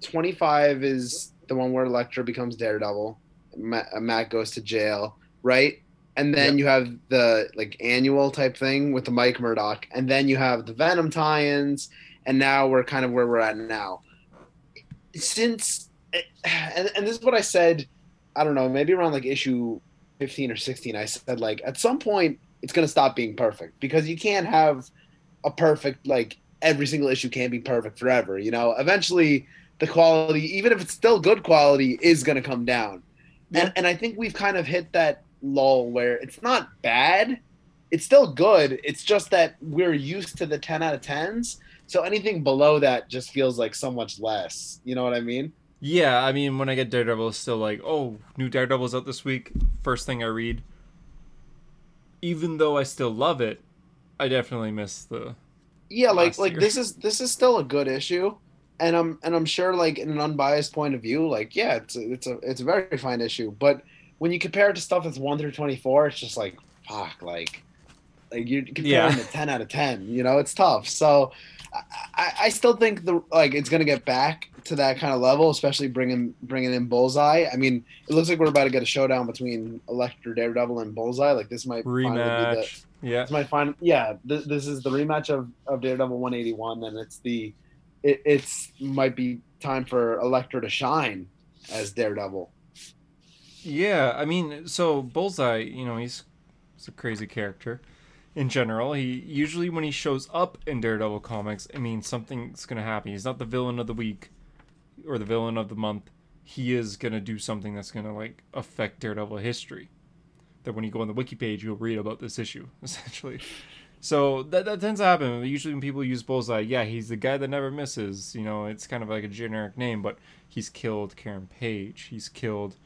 twenty five is the one where Elektra becomes Daredevil. Matt, uh, Matt goes to jail, right? And then Yep. you have the like annual type thing with the Mike Murdock, and then you have the Venom tie-ins, and now we're kind of where we're at now. Since eh, and, and this is what I said, I don't know, maybe around like issue fifteen or sixteen, I said like at some point it's gonna stop being perfect because you can't have a perfect like every single issue can't be perfect forever. You know, eventually the quality, even if it's still good quality, is gonna come down. Yeah. And and I think we've kind of hit that lull where it's not bad. It's still good. It's just that we're used to the 10 out of 10s. So anything below that just feels like so much less. You know what I mean? Yeah, I mean, when I get Daredevil, it's still like, oh, new Daredevil's out this week. First thing I read. Even though I still love it, I definitely miss the. Yeah, like like year. this is this is still a good issue. And I'm and I'm sure like in an unbiased point of view, like yeah, it's a, it's a it's a very fine issue. But when you compare it to stuff that's one through twenty four, it's just like fuck, like like you're comparing Yeah. ten out of ten. You know, it's tough. So I, I still think the like it's gonna get back to that kind of level, especially bringing bringing in Bullseye. I mean, it looks like we're about to get a showdown between Elektra, Daredevil, and Bullseye. Like this might finally be the, Rematch. Yeah. this might find yeah. This, this is the rematch of, of Daredevil 181, and it's the it, it's might be time for Elektra to shine as Daredevil. Yeah, I mean, so Bullseye, you know, he's, he's a crazy character in general. He usually when he shows up in Daredevil comics, it means something's gonna happen. He's not the villain of the week or the villain of the month. He is gonna do something that's gonna like affect Daredevil history. That when you go on the wiki page, you'll read about this issue [laughs] essentially. So that, that tends to happen. Usually when people use Bullseye, yeah, he's the guy that never misses. You know, it's kind of like a generic name, but he's killed Karen Page. He's killed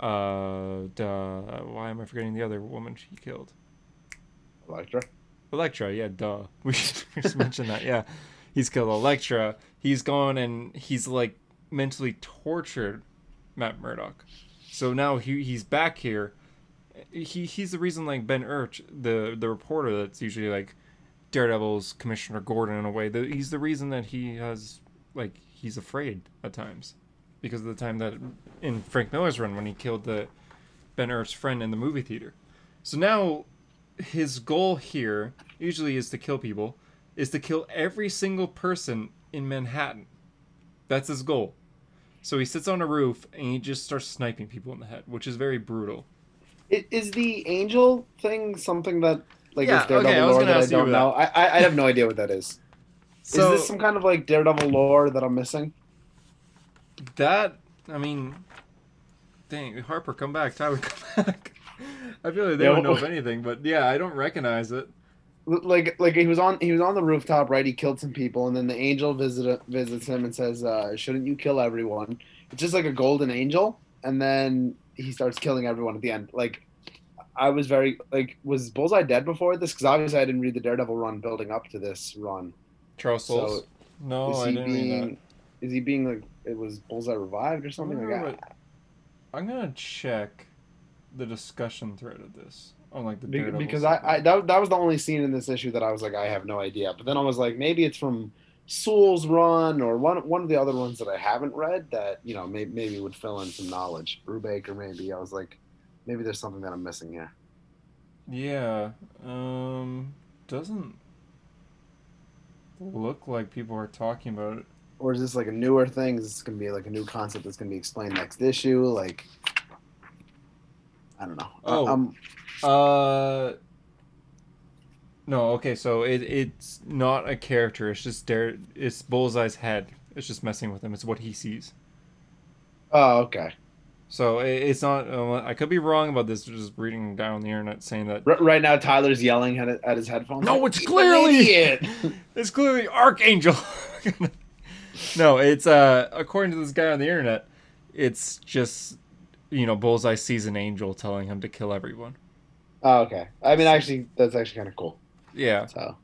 uh, duh, why am I forgetting the other woman she killed? Elektra. Elektra, yeah, duh. [laughs] We just mentioned that. Yeah, he's killed Elektra. He's gone and he's like mentally tortured Matt Murdock. So now he he's back here. He he's the reason like Ben Urich, the the reporter that's usually like Daredevil's Commissioner Gordon in a way. The, he's the reason that he has like he's afraid at times because of the time that in Frank Miller's run when he killed the Ben Urich's friend in the movie theater. So now his goal here usually is to kill people, is to kill every single person in Manhattan. That's his goal. So he sits on a roof and he just starts sniping people in the head, which is very brutal. I- Is the angel thing something that like Yeah, is Daredevil okay, I lore gonna that I don't know? I, I I have no idea what that is. So [laughs] is this some kind of like Daredevil lore that I'm missing? that I mean, dang Harper, come back, Tyler, [laughs] come back. I feel like they Yeah, don't know of anything, but yeah, I don't recognize it. Like like he was on he was on the rooftop, right? He killed some people, and then the angel visit visits him and says, uh, "Shouldn't you kill everyone?" It's just like a golden angel, and then he starts killing everyone at the end. Like I was very like, was Bullseye dead before this? Because obviously I didn't read the Daredevil run building up to this run. Charles So, Souls. no, is I didn't read that. being is he being like it was Bullseye revived or something like? I'm gonna check the discussion thread of this on like the Daredevil because I. I that, that was the only scene in this issue that I was like I have no idea. But then I was like maybe it's from Soule's run or one one of the other ones that I haven't read that you know maybe, maybe would fill in some knowledge. Brubaker maybe. I was like maybe there's something that I'm missing here. Yeah. Um. Doesn't look like people are talking about it. Or is this like a newer thing? Is this gonna be like a new concept that's gonna be explained next issue? Like I don't know. Oh. I, I'm, Uh. No. Okay. So it it's not a character. It's just Dare. It's Bullseye's head. It's just messing with him. It's what he sees. oh okay. So it, it's not. Uh, I could be wrong about this. Just reading down the internet saying that. R- right now Tyler's yelling at, at his headphones. No, it's clearly- idiot." [laughs] [laughs] It's clearly Archangel. [laughs] no, it's uh according to this guy on the internet, it's just you know Bullseye sees an angel telling him to kill everyone. oh okay. I mean actually that's actually kind of cool. Yeah, So.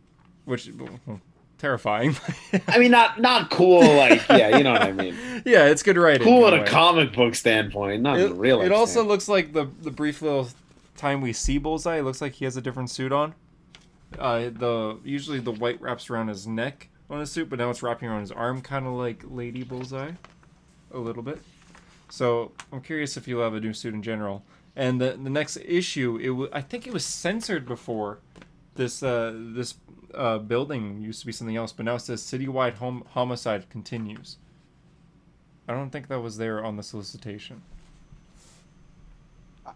which well, terrifying. I mean, not not cool. Like, yeah, you know what I mean. [laughs] yeah, it's good writing. Cool in a way. comic book standpoint, not It, real. it life also standpoint. looks like the the brief little time we see Bullseye. It looks like he has a different suit on. Uh, the usually the white wraps around his neck on his suit, but now it's wrapping around his arm, kind of like Lady Bullseye, a little bit. So I'm curious if you'll have a new suit in general. And the the next issue, it w- I think it was censored before. This uh this uh building used to be something else, but now it says citywide hom- homicide continues. I don't think that was there on the solicitation.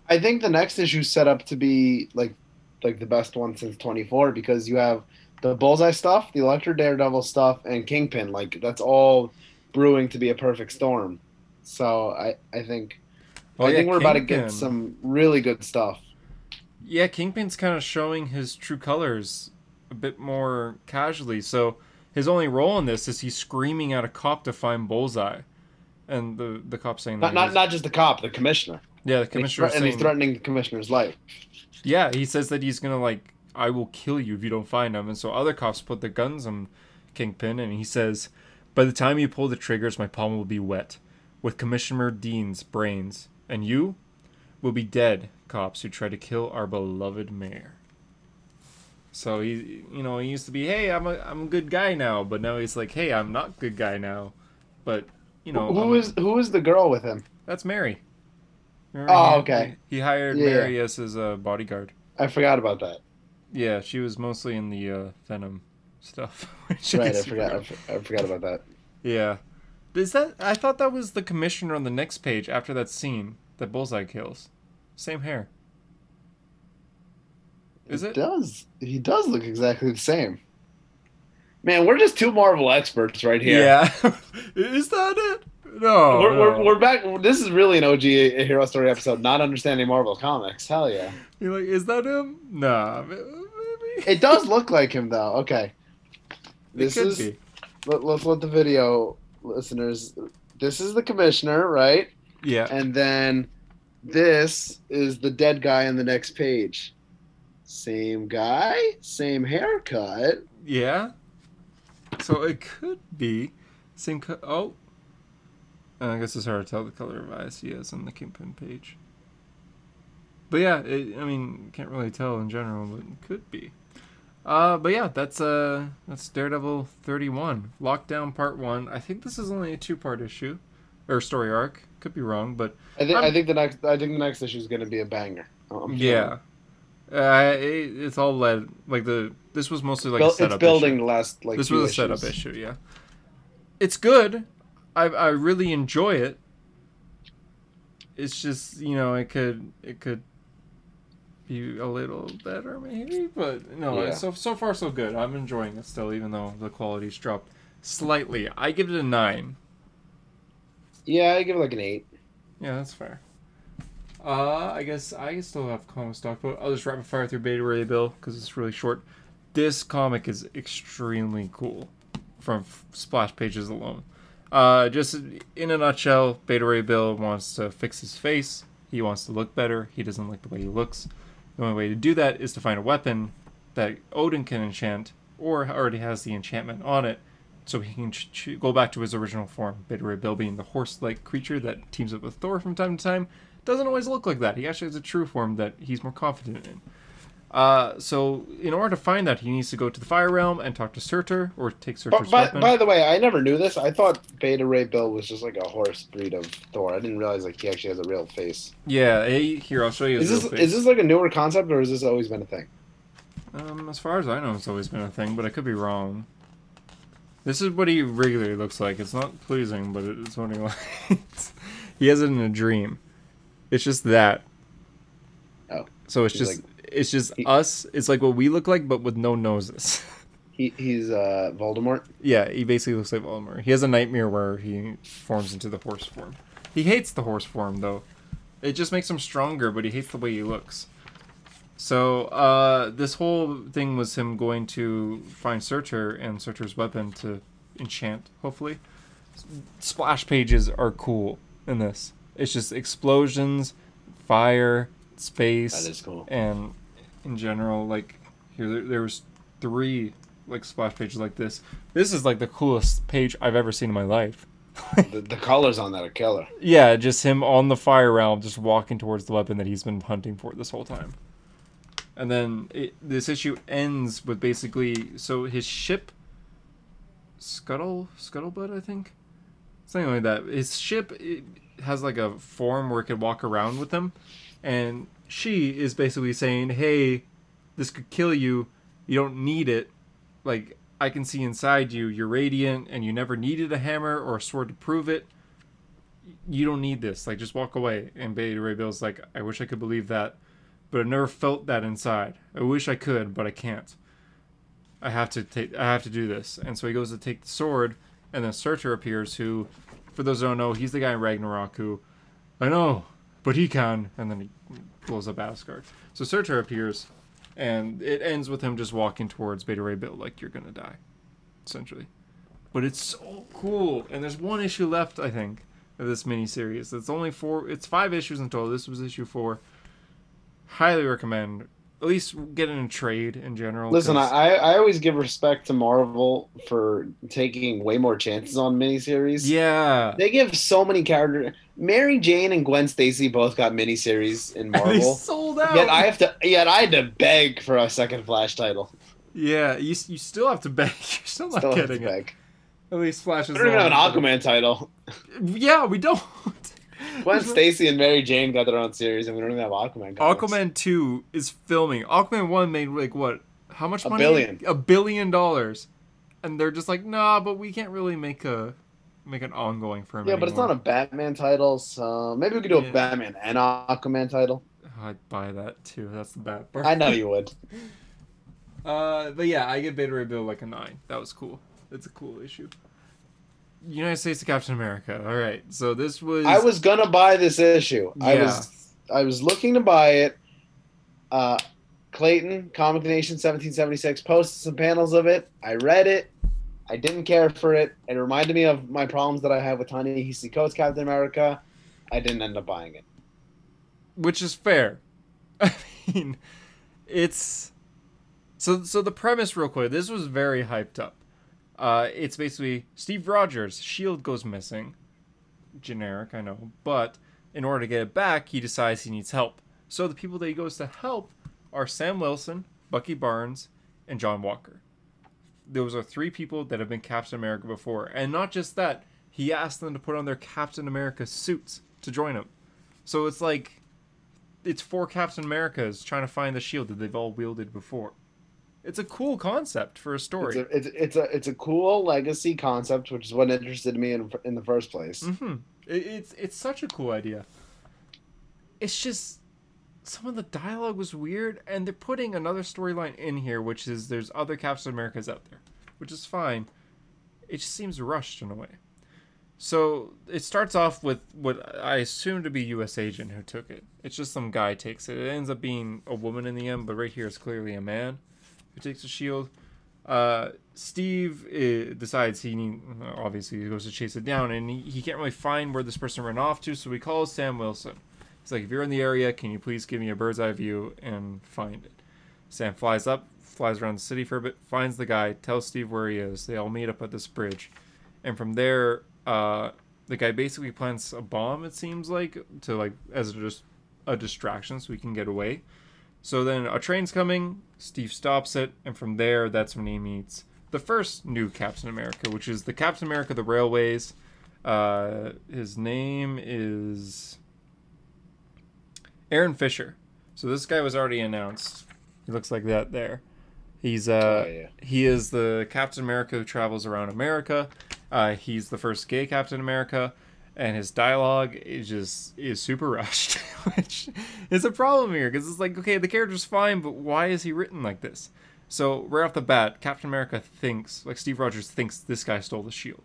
I think the next issue set up to be like like the best one since 24 because you have the Bullseye stuff, the Elektra Daredevil stuff, and Kingpin. Like that's all brewing to be a perfect storm. So I I think Oh, I yeah, think we're about to get some really good stuff. Yeah, Kingpin's kind of showing his true colors a bit more casually. So his only role in this is he's screaming at a cop to find Bullseye, and the the cop saying Not that not not just the cop, the commissioner. yeah the And commissioner thre- and he's threatening the commissioner's life. yeah he says that he's gonna like I will kill you if you don't find him, and so other cops put their guns on Kingpin, and he says, by the time you pull the triggers, my palm will be wet with Commissioner Dean's brains, and you will be dead, cops who tried to kill our beloved mayor. So he, you know, he used to be, hey, I'm a, I'm a good guy now, but now he's like, hey, I'm not good guy now. But you know, who I'm- is who is the girl with him? that's Mary. Remember Oh, he- okay. He hired Yeah. Mary as his uh, bodyguard. I forgot about that. Yeah, she was mostly in the uh, Venom stuff. [laughs] Right, I forgot. I, I forgot about that. Yeah. Is that? I thought that was the commissioner on the next page after that scene that Bullseye kills. Same hair. Is it? Does he does look exactly the same? Man, we're just two Marvel experts right here. Yeah. [laughs] is that it? No. We're, no. we're, we're back. This is really an OG hero story episode. Not understanding Marvel comics. Hell yeah! You're like, is that him? Nah. Maybe. It does look like him though. Okay, It this is. be. Let, let's let the video listeners. This is the commissioner, right? Yeah. And then this is the dead guy on the next page. Same guy, same haircut. Yeah. So it could be same. Co- oh. I guess it's hard to tell the color of eyes he has on the Kingpin page. But yeah, it, I mean, can't really tell in general, but it could be. Uh, but yeah, that's uh, that's Daredevil thirty one, Lockdown Part One. I think this is only a two part issue, or story arc. Could be wrong, but I think I think the next I think the next issue is going to be a banger. I'm yeah, uh, it, it's all led like the. This was mostly like a setup it's building issue. the last like this was a setup issues. issue, yeah. It's good. I I really enjoy it. It's just you know it could it could be a little better maybe, but no. Yeah. So so far so good. I'm enjoying it still, even though the quality's dropped slightly. I give it a nine. Yeah, I give it like an eight. Yeah, that's fair. Uh, I guess I still have comic stock, but I'll just rapid fire through Beta Ray Bill because it's really short. This comic is extremely cool from f- splash pages alone. Uh, just in a nutshell, Beta Ray Bill wants to fix his face. He wants to look better. He doesn't like the way he looks. The only way to do that is to find a weapon that Odin can enchant or already has the enchantment on it so he can ch- ch- go back to his original form. Beta Ray Bill being the horse-like creature that teams up with Thor from time to time doesn't always look like that. He actually has a true form that he's more confident in. Uh, so in order to find that, he needs to go to the Fire Realm and talk to Surtur or take Surtur's by, weapon. by the way, I never knew this. I thought Beta Ray Bill was just like a horse breed of Thor. I didn't realize like he actually has a real face. yeah, hey, here I'll show you his Is this is this like a newer concept or has this always been a thing? Um, as far as I know, it's always been a thing, but I could be wrong. This is what he regularly looks like. It's not pleasing, but it's what he [laughs] likes. he has it in a dream. It's just that. Oh. So it's just like- it's just he- us. It's like what we look like, but with no noses. [laughs] He he's uh Voldemort. yeah, he basically looks like Voldemort. He has a nightmare where he forms into the horse form. He hates the horse form though. It just makes him stronger, but he hates the way he looks. So uh, this whole thing was him going to find Surtur and Surtur's weapon to enchant. Hopefully, splash pages are cool in this. It's just explosions, fire, space, That is cool. and in general, like here there, there was three like splash pages like this. This is like the coolest page I've ever seen in my life. [laughs] the, the colors on that are killer. Yeah, just him on the fire realm, just walking towards the weapon that he's been hunting for this whole time. And then it, this issue ends with basically so his ship, Scuttle Skuttlebutt, I think, something like that. His ship has like a form where it could walk around with him, and she is basically saying, "Hey, this could kill you. You don't need it. Like I can see inside you. You're radiant, and you never needed a hammer or a sword to prove it. You don't need this. Like just walk away." And Beta Ray Bill's like, "I wish I could believe that, but I've never felt that inside. I wish I could, but I can't. I have to take. I have to do this." And so he goes to take the sword, and then Surtur appears, who, for those who don't know, he's the guy in Ragnarok who, I know, but he can, and then he blows up Asgard. So Surtur appears, and it ends with him just walking towards Beta Ray Bill like you're gonna die, essentially. But it's so cool, and there's one issue left, I think, of this miniseries. It's only four. It's five issues in total. This was issue four. Highly recommend. At least get in a trade in general. Listen, 'cause- I I always give respect to Marvel for taking way more chances on miniseries. yeah, They give so many characters. Mary Jane and Gwen Stacy both got miniseries in [laughs] they Marvel. sold out. Yet I have to. Yet I had to beg for a second Flash title. Yeah, you, you still have to beg. [laughs] You're still not Still getting it. beg. At least Flash is We don't even have an Aquaman title. Yeah, we don't. [laughs] Gwen Stacy and Mary Jane got their own series, and we don't even have Aquaman. comics. Aquaman 2 is filming. Aquaman 1 made like what? How much money? A billion. A billion dollars. And they're just like, "Nah, but we can't really make a make an ongoing for him." Yeah, but it's not a Batman title, so maybe we could do Yeah. a Batman and Aquaman title. I'd buy that too. That's the bad part. I know you would. [laughs] Uh, but yeah, I give Beta Ray Bill like a nine. That was cool. It's a cool issue. United States of Captain America. All right, so this was. I was gonna buy this issue. I was I was looking to buy it. Uh, Clayton, Comic Nation, seventeen seventy six, posted some panels of it. I read it. I didn't care for it. It reminded me of my problems that I have with Ta-Nehisi Coates Captain America. I didn't end up buying it. which is fair. [laughs] I mean, it's so so the premise real quick. This was very hyped up. Uh, it's basically Steve Rogers' shield goes missing. Generic, I know, but in order to get it back, he decides he needs help. So the people that he goes to help are Sam Wilson, Bucky Barnes, and John Walker. Those are three people that have been Captain America before, and not just that. He asked them to put on their Captain America suits to join him. So it's like it's four Captain Americas trying to find the shield that they've all wielded before. It's a cool concept for a It's story. a, it's, it's a it's a cool legacy concept, which is what interested me in in the first place. hmm It, it's it's such a cool idea. It's just some of the dialogue was weird, and they're putting another storyline in here, which is there's other Captain Americas out there, which is fine. It just seems rushed in a way. So it starts off with what I assume to be U.S. agent who took it. It's just some guy takes it. It ends up being a woman in the end, but right here it's clearly a man who takes the shield. Uh, Steve uh, decides he need, obviously he goes to chase it down, and he, he can't really find where this person ran off to, so he calls Sam Wilson. He's like, "If you're in the area, can you please give me a bird's eye view and find it?" Sam flies up, flies around the city for a bit, finds the guy, tells Steve where he is. They all meet up at this bridge, and from there, uh, the guy basically plants a bomb. It seems like to like as just a distraction, so he can get away. So then a train's coming. Steve stops it, and from there, that's when he meets the first new Captain America, which is the Captain America of the Railways. Uh, his name is Aaron Fisher. So this guy was already announced. He looks like that there. He's uh Oh, yeah. he is the Captain America who travels around America. Uh, he's the first gay Captain America, and his dialogue is just is super rushed, [laughs] which is a problem here because it's like okay, the character's fine, but why is he written like this? So right off the bat, Captain America thinks like Steve Rogers thinks this guy stole the shield,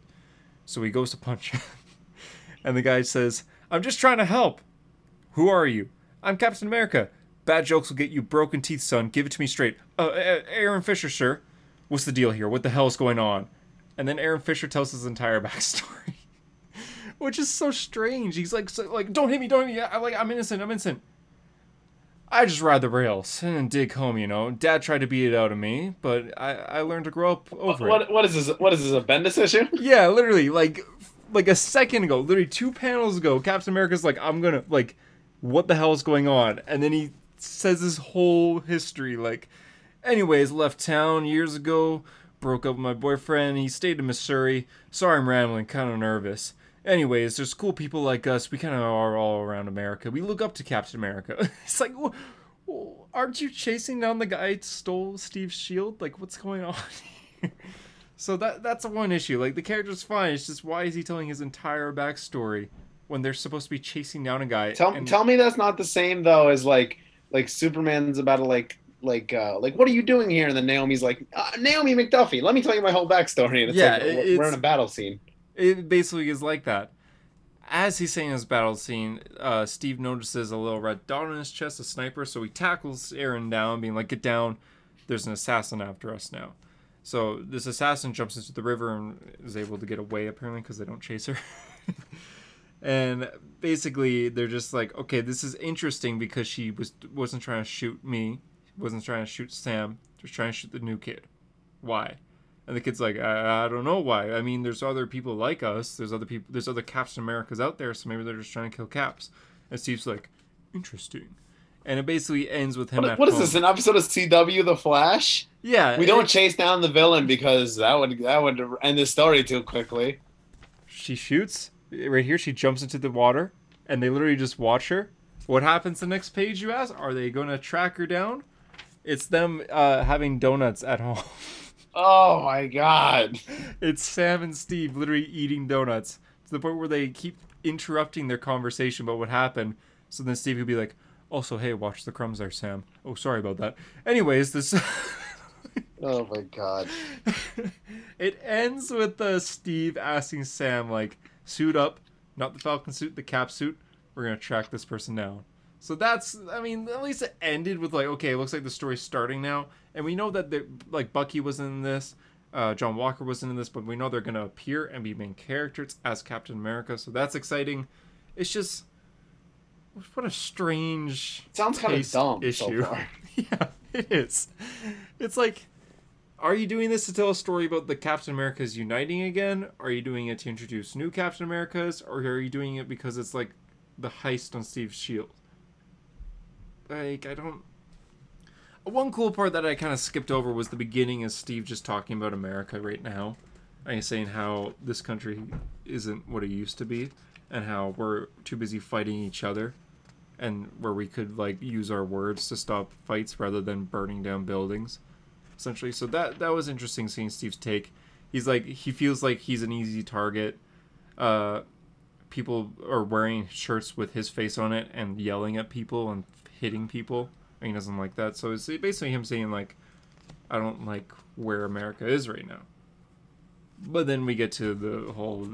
so he goes to punch him, [laughs] and the guy says, "I'm just trying to help. Who are you? I'm Captain America. Bad jokes will get you broken teeth, son. Give it to me straight. Uh, Aaron Fisher, sir. What's the deal here? What the hell is going on? And then Aaron Fisher tells his entire [laughs] backstory, which is so strange. He's like, so, like, don't hit me, don't hit me. I, like, I'm innocent. I'm innocent. I just ride the rails and dig home, you know. Dad tried to beat it out of me, but I, I learned to grow up over it. What what is this? What is this? A Bendis issue? [laughs] Yeah, literally, like like a second ago, literally two panels ago, Captain America's like, I'm gonna like, what the hell is going on? And then he says his whole history, like, anyways, left town years ago, broke up with my boyfriend, he stayed in Missouri. Sorry, I'm rambling, kind of nervous. Anyways, there's cool people like us. We kind of are all around America. We look up to Captain America. [laughs] it's like, wh- wh- aren't you chasing down the guy who stole Steve's shield? Like, what's going on? [laughs] So that that's one issue. Like the character's fine. It's just why is he telling his entire backstory when they're supposed to be chasing down a guy? Tell and- tell me that's not the same though as like like Superman's about to like like uh like what are you doing here? And then Naomi's like uh, Naomi McDuffie. Let me tell you my whole backstory. And it's Yeah, like it- we're- we're in a battle scene. It basically is like that. As he's saying his battle scene, uh, Steve notices a little red dot on his chest, a sniper. So he tackles Aaron down, being like, "Get down! There's an assassin after us now." So this assassin jumps into the river and is able to get away apparently because they don't chase her. [laughs] and basically, they're just like, "Okay, this is interesting because she was wasn't trying to shoot me, wasn't trying to shoot Sam, just trying to shoot the new kid. Why?" And the kid's like, I, I don't know why. I mean, there's other people like us. There's other people. There's other Captain Americas out there. So maybe they're just trying to kill Caps. And Steve's like, interesting. and it basically ends with him. What, at what is this? An episode of CW The Flash? Yeah, We don't it- chase down the villain because that would that would end the story too quickly. she shoots right here. She jumps into the water, and they literally just watch her. What happens the next page? You ask. Are they going to track her down? It's them uh, having donuts at home. [laughs] Oh my god. it's Sam and Steve literally eating donuts to the point where they keep interrupting their conversation about what happened. So then Steve could be like, "Also, hey, watch the crumbs there, Sam. Oh, sorry about that." Anyways, this. [laughs] Oh my god. [laughs] it ends with uh, Steve asking Sam, like, suit up, not the Falcon suit, the cap suit. We're gonna track this person down. So that's, I mean, at least it ended with like, okay, it looks like the story's starting now, and we know that the, like Bucky was in this, uh, John Walker wasn't in this, but we know they're gonna appear and be main characters as Captain America. So that's exciting. It's just, what a strange It sounds kind of dumb issue. so [laughs] yeah, it is. It's like, are you doing this to tell a story about the Captain Americas uniting again? Are you doing it to introduce new Captain Americas? Or are you doing it because it's like the heist on Steve's shield? Like, I don't. One cool part that I kind of skipped over was the beginning of Steve just talking about America right now. And saying how this country isn't what it used to be, and how we're too busy fighting each other and where we could like use our words to stop fights rather than burning down buildings essentially so that that was interesting seeing steve's take he's like he feels like he's an easy target uh people are wearing shirts with his face on it and yelling at people and hitting people and he doesn't like that so it's basically him saying like i don't like where america is right now but then we get to the whole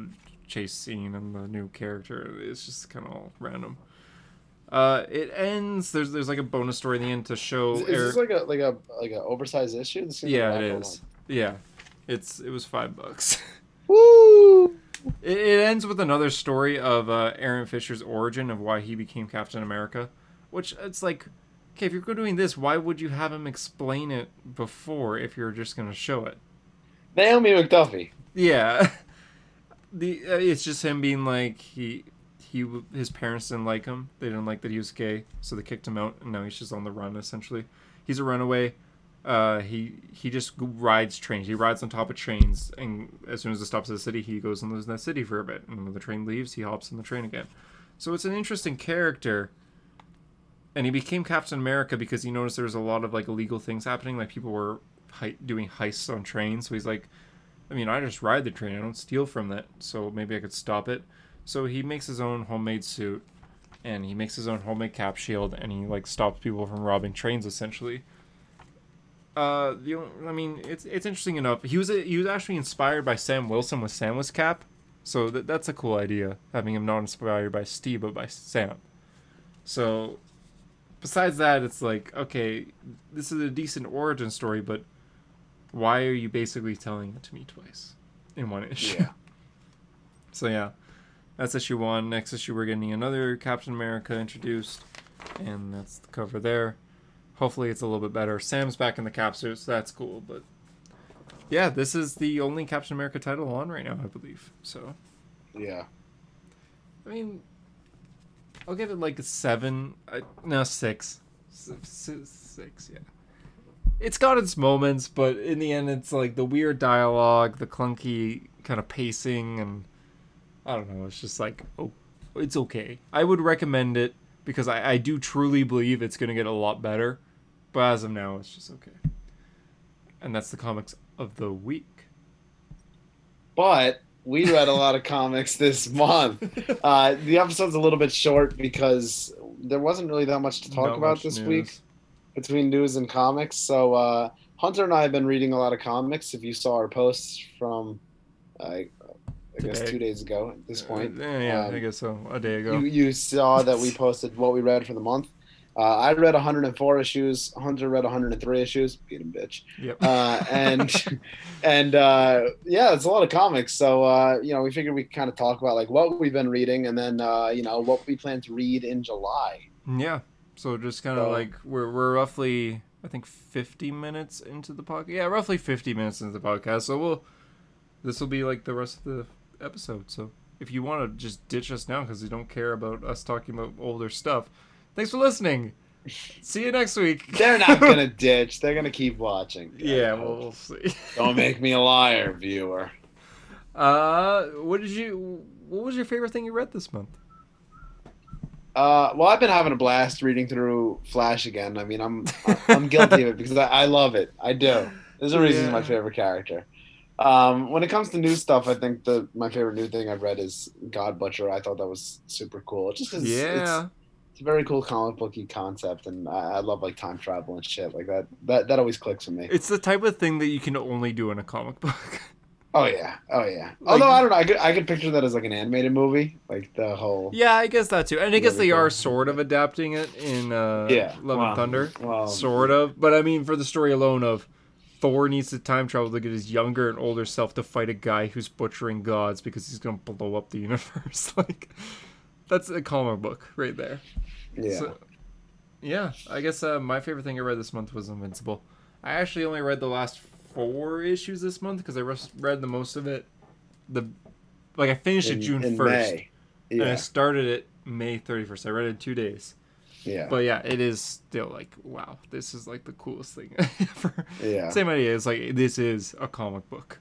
chase scene and the new character it's just kind of all random uh, it ends. There's there's like a bonus story in the end to show. Is, is Eric- this like a like a like an oversized issue? This seems like yeah, it is. Yeah, it's it was five bucks. [laughs] Woo! it, it ends with another story of uh, Aaron Fisher's origin of why he became Captain America, which it's like, okay, if you're doing this, why would you have him explain it before if you're just gonna show it? Naomi McDuffie. Yeah, [laughs] the uh, it's just him being like he he his parents didn't like him. They didn't like that he was gay, so they kicked him out, and now he's just on the run. Essentially, he's a runaway. Uh, he he just rides trains. He rides on top of trains, and as soon as it stops at the city, he goes and lives in that city for a bit. And when the train leaves, he hops on the train again. So it's an interesting character. And he became Captain America because he noticed there was a lot of like illegal things happening, like people were hei- doing heists on trains. So he's like, I mean, I just ride the train. I don't steal from that. So maybe I could stop it. So he makes his own homemade suit, and he makes his own homemade cap shield, and he like stops people from robbing trains essentially. Uh, the I mean, it's it's interesting enough. He was he was actually inspired by Sam Wilson with Sam's cap, so that that's a cool idea. Having him not inspired by Steve but by Sam. So, besides that, it's like okay, this is a decent origin story, but why are you basically telling it to me twice in one issue? Yeah. [laughs] So yeah, that's issue one. Next issue, we're getting another Captain America introduced, and that's the cover there. Hopefully, it's a little bit better. Sam's back in the cap suit, so that's cool. But yeah, this is the only Captain America title on right now, I believe. So Yeah. I mean, I'll give it like a seven. Uh, no, six. S- s- Six, yeah. It's got its moments, but in the end, it's like the weird dialogue, the clunky kind of pacing, and I don't know. It's just like, oh, it's okay. I would recommend it because I, I do truly believe it's going to get a lot better. But as of now, it's just okay. And that's the comics of the week. But we read a lot of comics this month. [laughs] Uh, the episode's a little bit short because there wasn't really that much to talk Not about this news. week between news and comics. So uh, Hunter and I have been reading a lot of comics. If you saw our posts from, uh, I guess Today. two days ago at this point, Uh, yeah, Um, I guess so. A day ago. you you saw that we [laughs] posted what we read for the month. Uh, I read 104 issues. Hunter read 103 issues. Beat him, bitch. Yep. Uh, and [laughs] and uh, yeah, it's a lot of comics. So uh, you know, we figured we could kind of talk about like what we've been reading, and then uh, you know what we plan to read in July. Yeah. So just kind of So- like we're we're roughly I think 50 minutes into the podcast. Yeah, roughly 50 minutes into the podcast. So we'll this will be like the rest of the episode. So if you want to just ditch us now because you don't care about us talking about older stuff, thanks for listening. See you next week. They're not gonna [laughs] ditch. They're gonna keep watching. Yeah, well, we'll see. [laughs] Don't make me a liar, viewer. Uh, what did you? What was your favorite thing you read this month? Uh, well, I've been having a blast reading through Flash again. I mean, I'm I'm guilty of it because I, I love it. I do. There's a reason he's my favorite character. Um, when it comes to new stuff, I think the my favorite new thing I've read is God Butcher. I thought that was super cool. It just because Yeah, it's, it's a very cool comic booky concept, and I, I love like time travel and shit like that. That that always clicks with me. it's the type of thing that you can only do in a comic book. Oh yeah, oh yeah. Like- Although I don't know, I could I could picture that as like an animated movie, like the whole yeah, I guess that too. And I guess they are sort of adapting it in uh, yeah, Love well, and Thunder. Sort of but i mean for the story alone of thor needs to time travel to get his younger and older self to fight a guy who's butchering gods because he's going to blow up the universe [laughs] like that's a comic book right there yeah. So- yeah i guess uh, my favorite thing i read this month was invincible i actually only read the last four issues this month because i res- read the most of it the like i finished it june 1st May. and i started it may 31st i read it in two days yeah, but yeah, it is still like wow, this is like the coolest thing [laughs] ever. yeah, Same idea. It's like this is a comic book.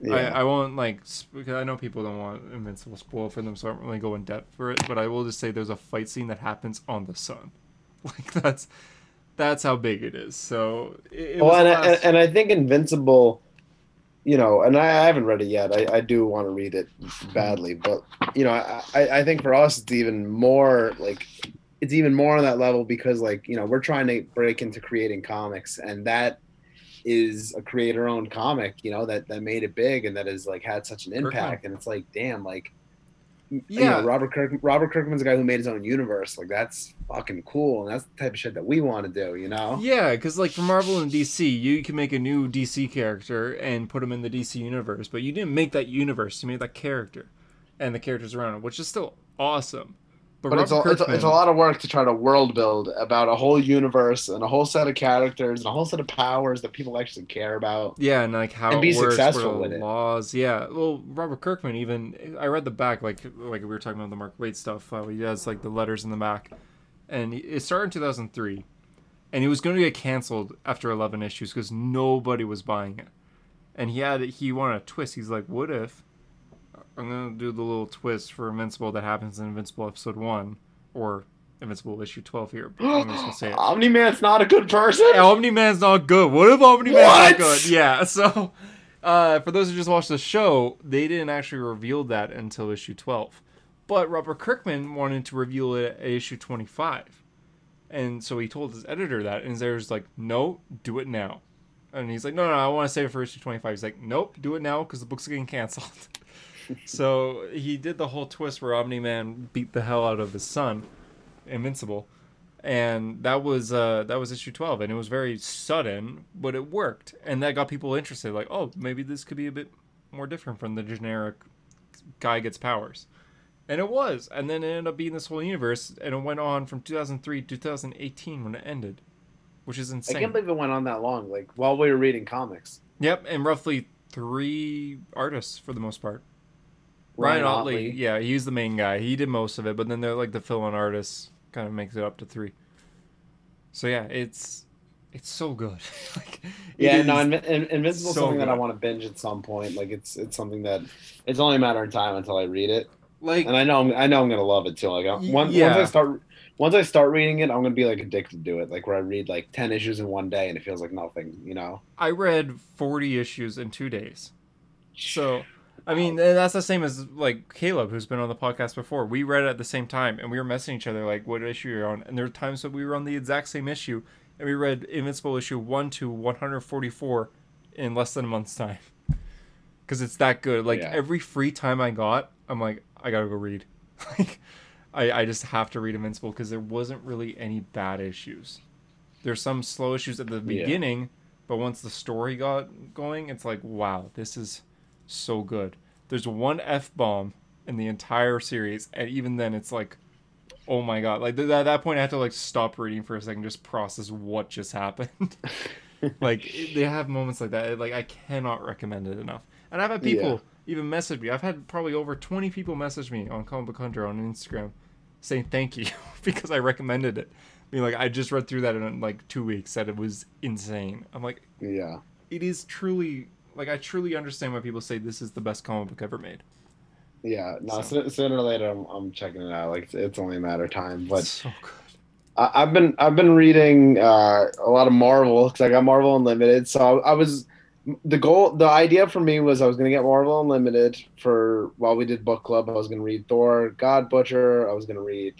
Yeah. I, I won't like because I know people don't want Invincible spoiled for them, so I don't really go in depth for it. But I will just say there's a fight scene that happens on the sun. [laughs] Like that's that's how big it is. So it, it well, was and, I- and, and I think Invincible, you know, and I, I haven't read it yet. I, I do want to read it badly, but you know, I I think for us it's even more like it's even more on that level because like you know we're trying to break into creating comics, and that is a creator-owned comic, you know, that that made it big and that has like had such an Kirkman. impact, and it's like damn, like. You Yeah. know, Robert Kirk, Robert Kirkman's a guy who made his own universe. Like that's fucking cool, and that's the type of shit that we want to do. You know? Yeah, because like for Marvel and DC, you can make a new DC character and put him in the DC universe, but you didn't make that universe. You made that character and the characters around him, which is still awesome. But it's a, it's, a, it's a lot of work to try to world build about a whole universe and a whole set of characters and a whole set of powers that people actually care about. Yeah, and like how and be it works, successful with the it. laws. Yeah, well, Robert Kirkman even I read the back like like we were talking about the Mark Waid stuff. Uh, he has like the letters in the back, and it started in 2003, and he was going to get canceled after 11 issues because nobody was buying it, and he had he wanted a twist. He's like, what if I'm gonna do the little twist for Invincible that happens in Invincible episode one or Invincible issue 12 here. I'm just gonna say it. [gasps] Omni Man's not a good person. Omni Man's not good. What if Omni Man's not good? Yeah. [laughs] So, uh, for those who just watched the show, they didn't actually reveal that until issue 12. But Robert Kirkman wanted to reveal it at issue 25. And so he told his editor that, and there's like, no, do it now. And he's like, no, no, I want to save it for issue 25. He's like, nope, do it now because the book's getting canceled. [laughs] so he did the whole twist where Omni Man beat the hell out of his son, Invincible and that was uh that was issue 12 and it was very sudden but it worked and that got people interested like oh maybe this could be a bit more different from the generic guy gets powers and it was and then it ended up being this whole universe and it went on from 2003 to 2018 when it ended which is insane. I can't believe it went on that long. Like while we were reading comics. yep and roughly three artists for the most part Ryan, Ottley, yeah, he's the main guy. He did most of it, but then they're like the fill-in artists kind of makes it up to three. So yeah, it's it's so good. [laughs] like, Yeah, no, Invi- In- Invincible's so something that I want to binge at some point. Like it's it's something that it's only a matter of time until I read it, like and I know I'm, I know I'm gonna love it too. Like uh, once, yeah. once I start once I start reading it, I'm gonna be like addicted to it. Like where I read like ten issues in one day, and it feels like nothing. You know? I read forty issues in two days. So I mean, that's the same as like Caleb, who's been on the podcast before. We read it at the same time, and we were messaging each other like, "What issue you're on?" And there were times that we were on the exact same issue, and we read Invincible issue one to 144 in less than a month's time, because it's that good. Like Yeah. every free time I got, I'm like, I gotta go read. [laughs] like, I I just have to read Invincible because there wasn't really any bad issues. There's some slow issues at the Yeah. beginning, but once the story got going, it's like, wow, this is so good. There's one f bomb in the entire series, and even then, it's like, oh my god! Like th- at that point, I have to like stop reading for a second, just process what just [laughs] happened. [laughs] like it- they have moments like that. Like I cannot recommend it enough. And I've had people even message me. I've had probably over 20 people message me on Comic Book Hunter on Instagram saying thank you [laughs] because I recommended it. being like, I just read through that in like two weeks. That it was insane. I'm like, Yeah. it is truly like I truly understand why people say this is the best comic book ever made. Yeah. No, So- so, sooner or later, I'm, I'm checking it out. Like it's, it's only a matter of time. But so good. I, I've been I've been reading uh, a lot of Marvel because I got Marvel Unlimited. So I, I was the goal. The idea for me was I was going to get Marvel Unlimited for while we did book club. I was going to read Thor, God Butcher. I was going to read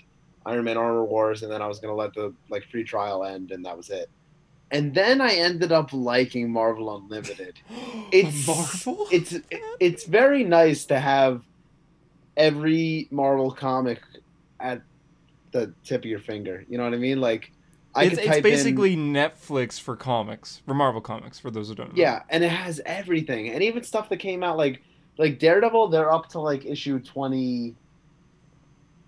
Iron Man Armor Wars, and then I was going to let the like free trial end, and that was it. And then I ended up liking Marvel Unlimited. [gasps] [gasps] It's Marvel. It's it's very nice to have every Marvel comic at the tip of your finger. You know what I mean? Like I it's, it's type in- basically Netflix for comics, for Marvel comics, for those who don't know. yeah, and it has everything, and even stuff that came out like like Daredevil. They're up to like issue twenty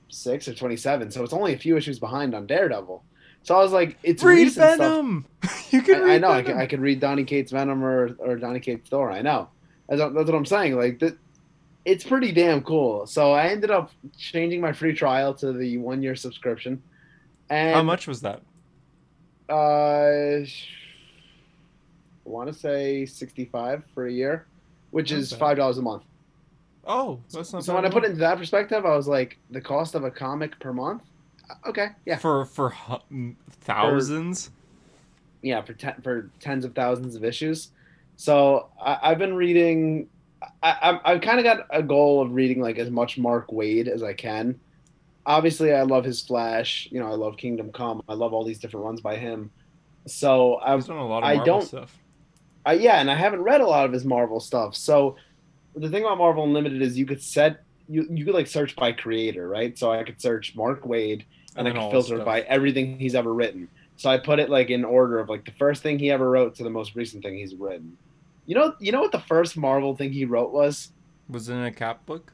six or twenty seven, so it's only a few issues behind on Daredevil. So I was like, it's read. Venom. [laughs] you can I, read I know. I can, I could read Donny Cates Venom or, or Donny Cates Thor. I know. That's, what- that's what I'm saying. Like that, it's pretty damn cool. So I ended up changing my free trial to the one year subscription. And How much was that? Uh, I want to say 65 for a year, which is five dollars a month. Oh, that's not So bad when I put it into that perspective, I was like, the cost of a comic per month. Okay, yeah, for for thousands. yeah, for ten, for tens of thousands of issues. So I, I've been reading. I, I I've kind of got a goal of reading like as much Mark Waid as I can. Obviously, I love his Flash. You know, I love Kingdom Come. I love all these different runs by him. So I've done a lot of I Marvel don't- stuff. I, yeah, and I haven't read a lot of his Marvel stuff. So the thing about Marvel Unlimited is you could set you you could like search by creator, right? So I could search Mark Waid and, I then could all filter by everything he's ever written. So I put it like in order of like the first thing he ever wrote to the most recent thing he's written. You know, you know what the first Marvel thing he wrote was? Was it in a cap book?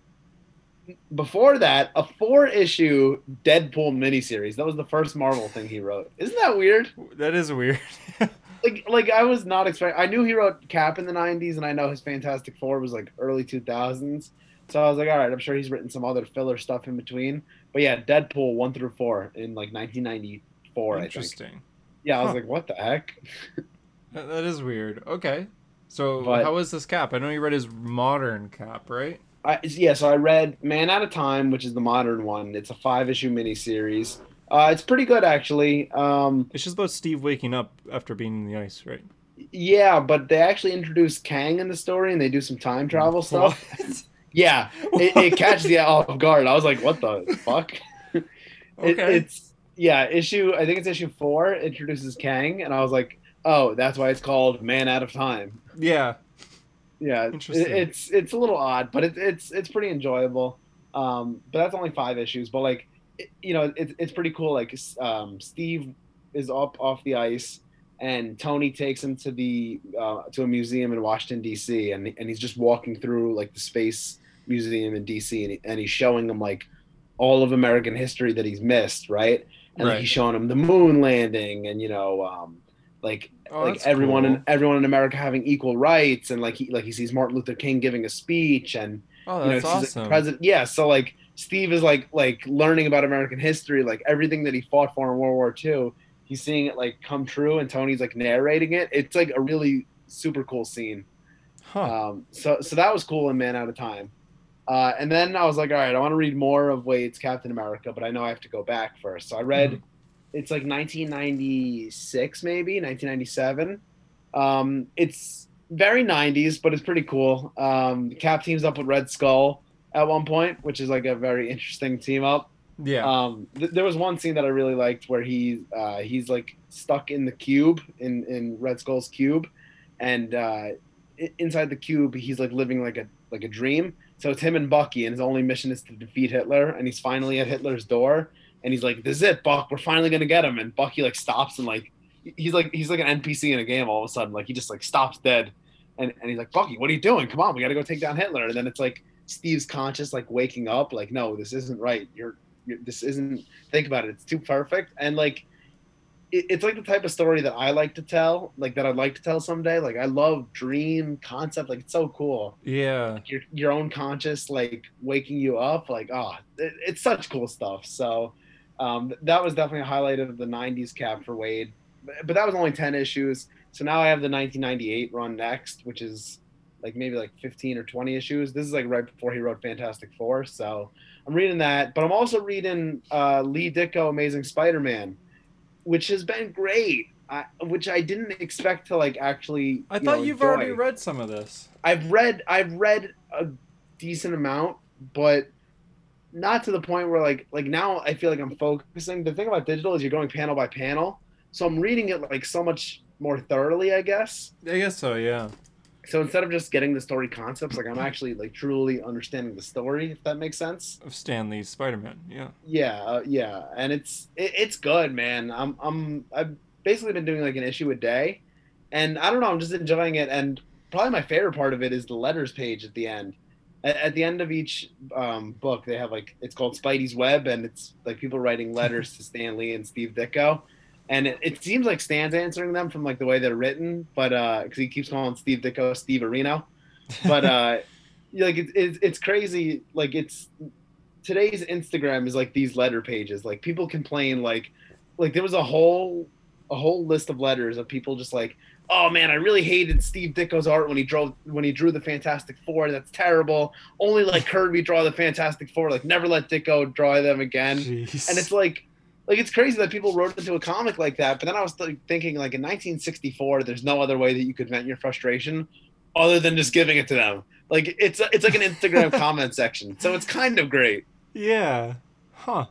Before that, a four issue Deadpool miniseries. That was the first Marvel thing he wrote. Isn't that weird? That is weird. [laughs] like like I was not expecting. I knew he wrote Cap in the '90s, and I know his Fantastic Four was like early 2000s. So I was like, all right, I'm sure he's written some other filler stuff in between. But yeah, Deadpool one through four in like 1994, I think. Interesting. Yeah, I was Huh. like, what the heck? [laughs] That, is weird. Okay. So But- how was this cap? I know you read his modern cap, right? I, yeah, so I read Man at a Time, which is the modern one. It's a five issue miniseries. Uh, it's pretty good actually. Um, It's just about Steve waking up after being in the ice, right? yeah, but they actually introduce Kang in the story, and they do some time travel stuff. What? [laughs] Yeah, it, it catches you off guard. I was like, what the fuck? [laughs] It, it's yeah, issue. I think it's issue four. Introduces Kang, and I was like, oh, that's why it's called Man Out of Time. yeah. Yeah, it- it's it's a little odd, but it, it's it's pretty enjoyable. Um, but that's only five issues. But like, you know, it's it's pretty cool. Like, um, Steve is up off the ice, and Tony takes him to the uh, to a museum in Washington D.C. and and he's just walking through like the space museum in D.C. and, he, and he's showing him like all of American history that he's missed, right? And like, he's showing him the moon landing, and you know, um, like Oh, like that's everyone cool. in everyone in America having equal rights, and like he like he sees Martin Luther King giving a speech, and Oh, you know, that's awesome. president. Yeah, so like Steve is like like learning about American history, like everything that he fought for in World War II. He's seeing it like come true, and Tony's like narrating it. It's like a really super cool scene. huh. Um, so so that was cool in Man Out of Time. Uh, and then I was like, all right, I want to read more of Waid's Captain America, but I know I have to go back first. So I read, Mhm. it's like 1996, maybe 1997. Um, it's very 90s, but it's pretty cool. Um, Cap teams up with Red Skull at one point, which is like a very interesting team up. yeah. Um, th- there was one scene that I really liked where he uh, he's like stuck in the cube in in Red Skull's cube, and uh, inside the cube he's like living like a like a dream. So it's him and Bucky, and his only mission is to defeat Hitler. And he's finally at Hitler's door, and he's like, "This is it, Buck. We're finally gonna get him." And Bucky like stops and like he's like he's like an NPC in a game. All of a sudden, like he just like stops dead, and and he's like, "Bucky, what are you doing? Come on, we gotta go take down Hitler." And then it's like Steve's conscious, like waking up, like, "No, this isn't right. You're you're, this isn't think about it it's too perfect and like it, it's like the type of story that i like to tell like that i'd like to tell someday like i love dream concept like it's so cool yeah. your, your own conscious like waking you up like oh it, it's such cool stuff so Um, that was definitely a highlight of the '90s cap for Waid, but, but that was only 10 issues. So now I have the 1998 run next, which is like maybe like 15 or 20 issues. This is like right before he wrote Fantastic Four, so I'm reading that. But I'm also reading uh, Lee Ditko Amazing Spider-Man, which has been great. I, which I didn't expect to like actually. I you thought know, you've enjoy. already read some of this. I've read I've read a decent amount, but not to the point where like like now I feel like I'm focusing. The thing about digital is you're going panel by panel, so I'm reading it like so much more thoroughly, I guess. I guess so, yeah. So instead of just getting the story concepts, like I'm actually like truly understanding the story, if that makes sense. Of Stan Lee's Spider-Man, yeah. Yeah, uh, yeah, and it's it, it's good, man. I'm I'm I've basically been doing like an issue a day, and I don't know, I'm just enjoying it. And probably my favorite part of it is the letters page at the end. At, at the end of each um, book, they have like it's called Spidey's Web, and it's like people writing letters [laughs] to Stan Lee and Steve Ditko. And it, it seems like Stan's answering them from like the way they're written, but because he keeps calling Steve Ditko Steve Areno, but uh, [laughs] like it's it's it's crazy. Like it's today's Instagram is like these letter pages. Like people complain like like there was a whole a whole list of letters of people just like, oh man, I really hated Steve Ditko's art when he drove when he drew the Fantastic Four. That's terrible. Only let [laughs] Kirby draw the Fantastic Four. Like never let Ditko draw them again. Jeez. And it's like like it's crazy that people wrote into a comic like that. But then I was like, thinking like in 1964, there's no other way that you could vent your frustration other than just giving it to them. Like it's it's like an Instagram [laughs] comment section. So it's kind of great. yeah. Huh.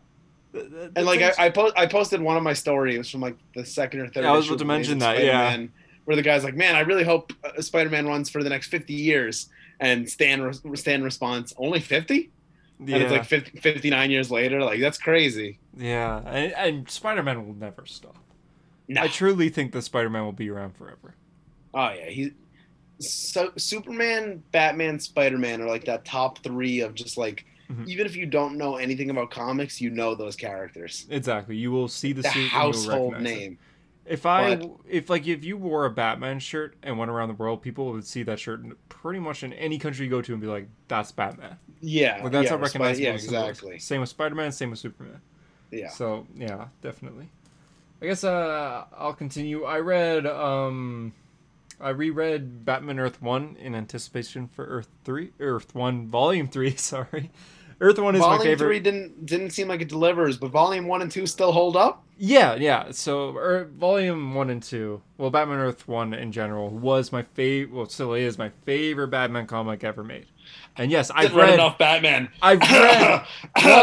And like I, I, po- I posted one of my stories from like the second or third. Yeah, I was about to mention that, yeah. Where the guy's like, "Man, I really hope uh, Spider-Man runs for the next 50 years." And Stan Stan responds, "Only 50?" Yeah. And it's like 50, 59 years later. Like that's crazy. yeah. And, and Spider-Man will never stop. No. I truly think that Spider-Man will be around forever. Oh yeah, he. So Superman, Batman, Spider-Man are like that top three of just like. Mhm. Even if you don't know anything about comics, you know those characters. Exactly. You will see the, The suit and you'll household recognize it. name. If I, But- if like, if you wore a Batman shirt and went around the world, people would see that shirt in pretty much in any country you go to and be like, "That's Batman." Yeah, Like that's yeah, how Spi- recognizable. Yeah, it is. exactly. Same with Spider-Man. Same with Superman. Yeah. So yeah, definitely. I guess uh, I'll continue. I read, um, I reread Batman Earth One in anticipation for Earth Three, Earth One Volume Three. [laughs] Sorry, Earth One is volume my favorite. three didn't didn't seem like it delivers, but volume one and two still hold up. Yeah, yeah. So, er, volume one and two, well, Batman Earth one in general was my favorite. Well, still is my favorite Batman comic ever made. And yes, I've read read, enough Batman. I've read,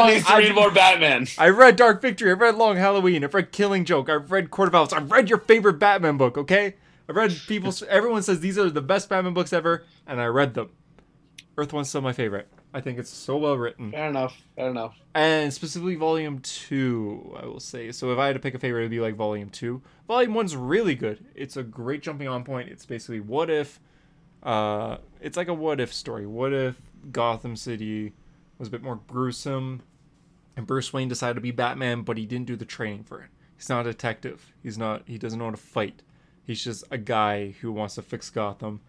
Needs to I've- read more Batman. I've read Dark Victory. I've read Long Halloween. I've read Killing Joke. I've read Court of Owls. I've read your favorite Batman book. Okay, I've read people. Everyone says these are the best Batman books ever, and I read them. Earth one's still my favorite. I think it's so well written. Fair enough. Fair enough. and specifically volume two i will say. So if i had to pick a favorite it'd be like volume two. Volume one's really good. It's a great jumping on point. It's basically what if uh it's like a what if story. What if gotham city was a bit more gruesome and bruce wayne decided to be batman but he didn't do the training for it. He's not a detective. He's not he doesn't know how to fight. He's just a guy who wants to fix gotham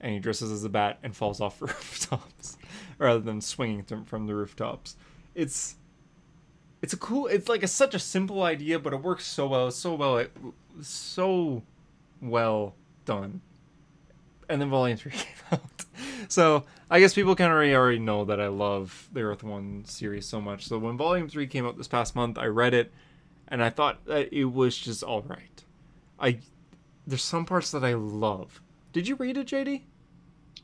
and he dresses as a bat and falls off [laughs] rooftops rather than swinging from the rooftops. It's it's a cool it's like a, such a simple idea but it works so well so well it, so well done. And then volume 3 [laughs] came out. So i guess people kind of already, already know that i love the earth one series so much. So when volume 3 came out this past month i read it and i thought that it was just all right. I there's some parts that i love. Did you read it jd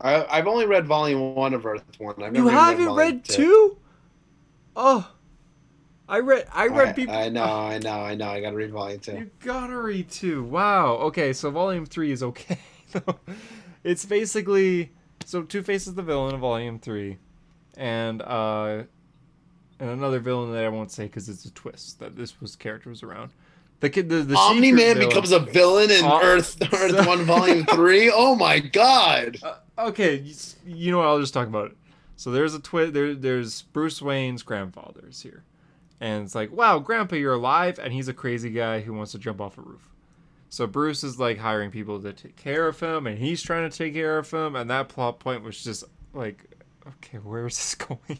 I, I've only read volume one of Earth One. I've you haven't volume read two? Oh, I read. I read I, people. I know. [laughs] I know. I know. I gotta read volume two. You gotta read two. Wow. Okay, so volume three is okay. [laughs] it's basically so Two Face is the villain of volume three, and uh, and another villain that I won't say because it's a twist that this was characters around. The kid, the, the Omni Man villain- becomes a villain in Earth Earth [laughs] One Volume Three. Oh my God! Uh, okay, you, know what? I'll just talk about it. So there's a twist. There, there's Bruce Wayne's grandfather is here, and it's like, wow, Grandpa, you're alive, and he's a crazy guy who wants to jump off a roof. So Bruce is like hiring people to take care of him, and he's trying to take care of him, and that plot point was just like, okay, where is this [laughs] going?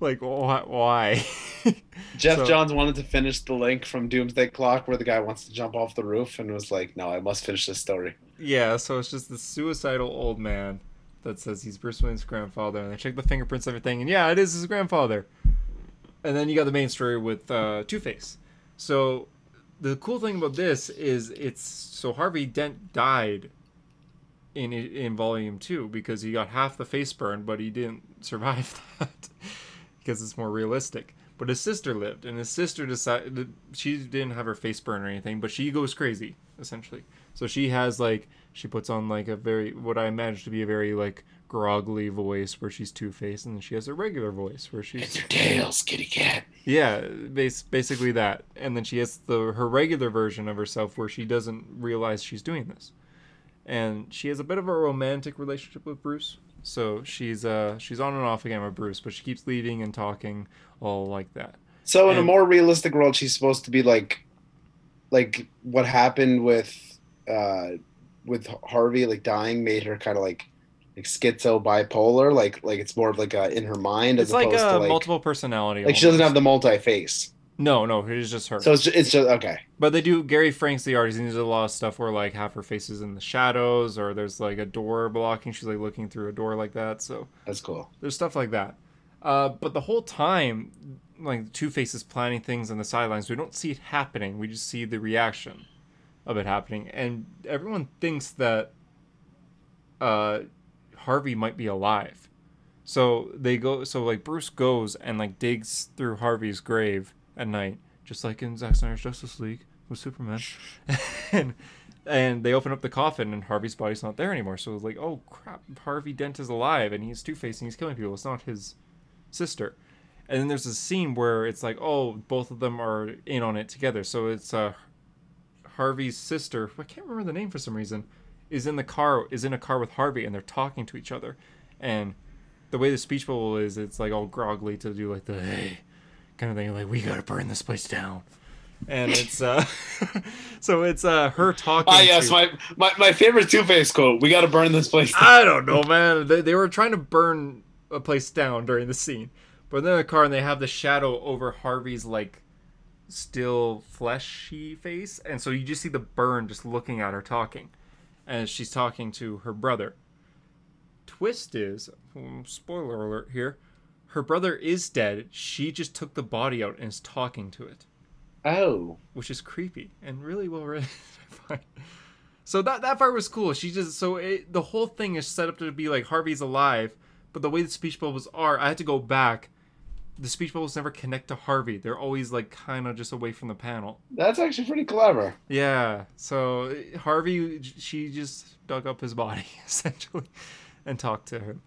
Like why? why? [laughs] Jeff So- Johns wanted to finish the link from Doomsday Clock where the guy wants to jump off the roof and was like, "No, I must finish this story." Yeah, so it's just the suicidal old man that says he's Bruce Wayne's grandfather, and they check the fingerprints, and everything, and yeah, it is his grandfather. And then you got the main story with uh, Two Face. So the cool thing about this is it's so Harvey Dent died in in Volume Two because he got half the face burn, but he didn't [laughs] survive that because it's more realistic. But his sister lived, and his sister decided she didn't have her face burn or anything, but she goes crazy essentially. So she has like she puts on like a very what I imagine to be a very like groggly voice where she's two faced, and then she has a regular voice where she's your tails, kitty cat. yeah, bas- basically that. And then she has the her regular version of herself where she doesn't realize she's doing this. And she has a bit of a romantic relationship with Bruce. So she's uh she's on and off again with Bruce, but she keeps leaving and talking all like that. So in a more realistic world, she's supposed to be like, like what happened with, uh, with Harvey like dying made her kind of like, like schizo bipolar. Like like it's more of like uh, in her mind It's as like opposed a to like multiple personality. like she doesn't have the multi face. No, no, it is just her. So it's just, it's just okay. But they do. Gary Frank's the artist. He does a lot of stuff where like half her face is in the shadows, or there's like a door blocking. She's like looking through a door like that. So That's cool. there's stuff like that. Uh, but the whole time, like Two Face is planning things on the sidelines. We don't see it happening. We just see the reaction of it happening, and everyone thinks that uh, Harvey might be alive. So they go. So like Bruce goes and like digs through Harvey's grave at night, just like in Zack Snyder's Justice League with Superman, [laughs] and and they open up the coffin and Harvey's body's not there anymore. So it's like, oh crap, Harvey Dent is alive and he's Two Face and he's killing people. It's not his sister. And then there's a scene where it's like, oh, both of them are in on it together. So it's uh, Harvey's sister. I can't remember the name for some reason. Is in the car. Is in a car with Harvey, and they're talking to each other. And the way the speech bubble is, it's like all groggly to do like the hey kind of thing. Like we gotta burn this place down. And it's uh, [laughs] so it's uh her talking. Ah, yes, to- my, my my favorite Two Face quote. We got to burn this place. down." I don't know, man. They, they were trying to burn a place down during the scene, but they're in the car and they have the shadow over Harvey's like still fleshy face, and so you just see the burn just looking at her talking, and she's talking to her brother. Twist is, hmm, spoiler alert here, her brother is dead. She just took the body out and is talking to it Oh, which is creepy and really well written. [laughs] So that that part was cool. She just so it, the whole thing is set up to be like Harvey's alive, but the way the speech bubbles are, I had to go back. The speech bubbles never connect to Harvey. They're always like kind of just away from the panel. that's actually pretty clever. Yeah. So Harvey, she just dug up his body [laughs] essentially and talked to him.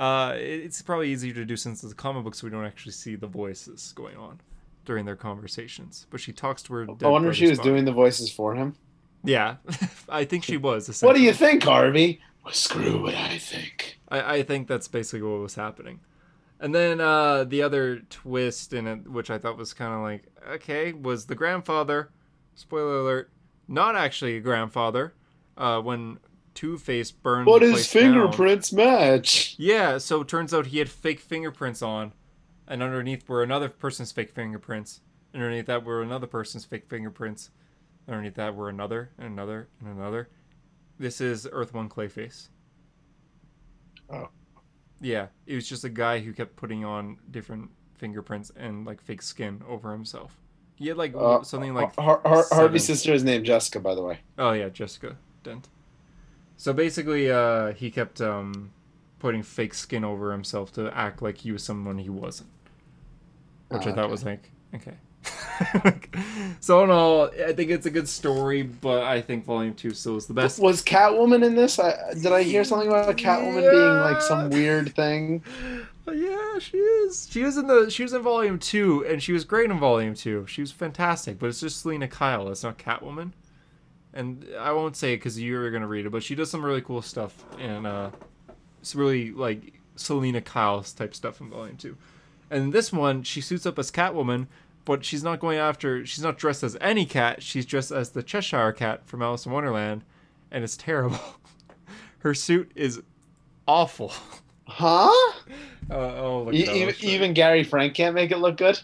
Uh, it's probably easier to do since it's a comic book, so we don't actually see the voices going on during their conversations. But she talks to her. I wonder if she was body. doing the voices for him. Yeah, [laughs] I think she was. [laughs] What do you think, Harvey? Well, screw what I think. I, I think that's basically what was happening. And then uh, the other twist in it, which I thought was kind of like, okay, was the grandfather, spoiler alert, not actually a grandfather, uh, when Two Face burned But the his place down. fingerprints match. Yeah, so it turns out he had fake fingerprints on, and underneath were another person's fake fingerprints. Underneath that were another person's fake fingerprints. Underneath that were another, and another, and another. This is Earth One Clayface. Oh. Yeah, it was just a guy who kept putting on different fingerprints and like fake skin over himself. He had like Uh, something like Har- Har- Harvey's sister is named Jessica, by the way. Oh yeah, Jessica Dent. So basically, uh, he kept um, putting fake skin over himself to act like he was someone he wasn't, which Oh, I thought okay. was like okay. [laughs] so in all, I think it's a good story, but I think Volume Two still is the best. Was Catwoman in this? I, did I hear something about Catwoman being like some weird thing? Yeah, she is. She was in the. She was in Volume Two, and she was great in Volume Two. She was fantastic, but it's just Selina Kyle. It's not Catwoman. And I won't say it because you're gonna read it, but she does some really cool stuff, and uh, it's really like Selina Kyle type stuff in Volume Two. And this one, she suits up as Catwoman, but she's not going after. She's not dressed as any cat. She's dressed as the Cheshire Cat from Alice in Wonderland, and it's terrible. [laughs] Her suit is awful. Huh? [laughs] Uh, oh, look E- even, I'll show you. even Gary Frank can't make it look good.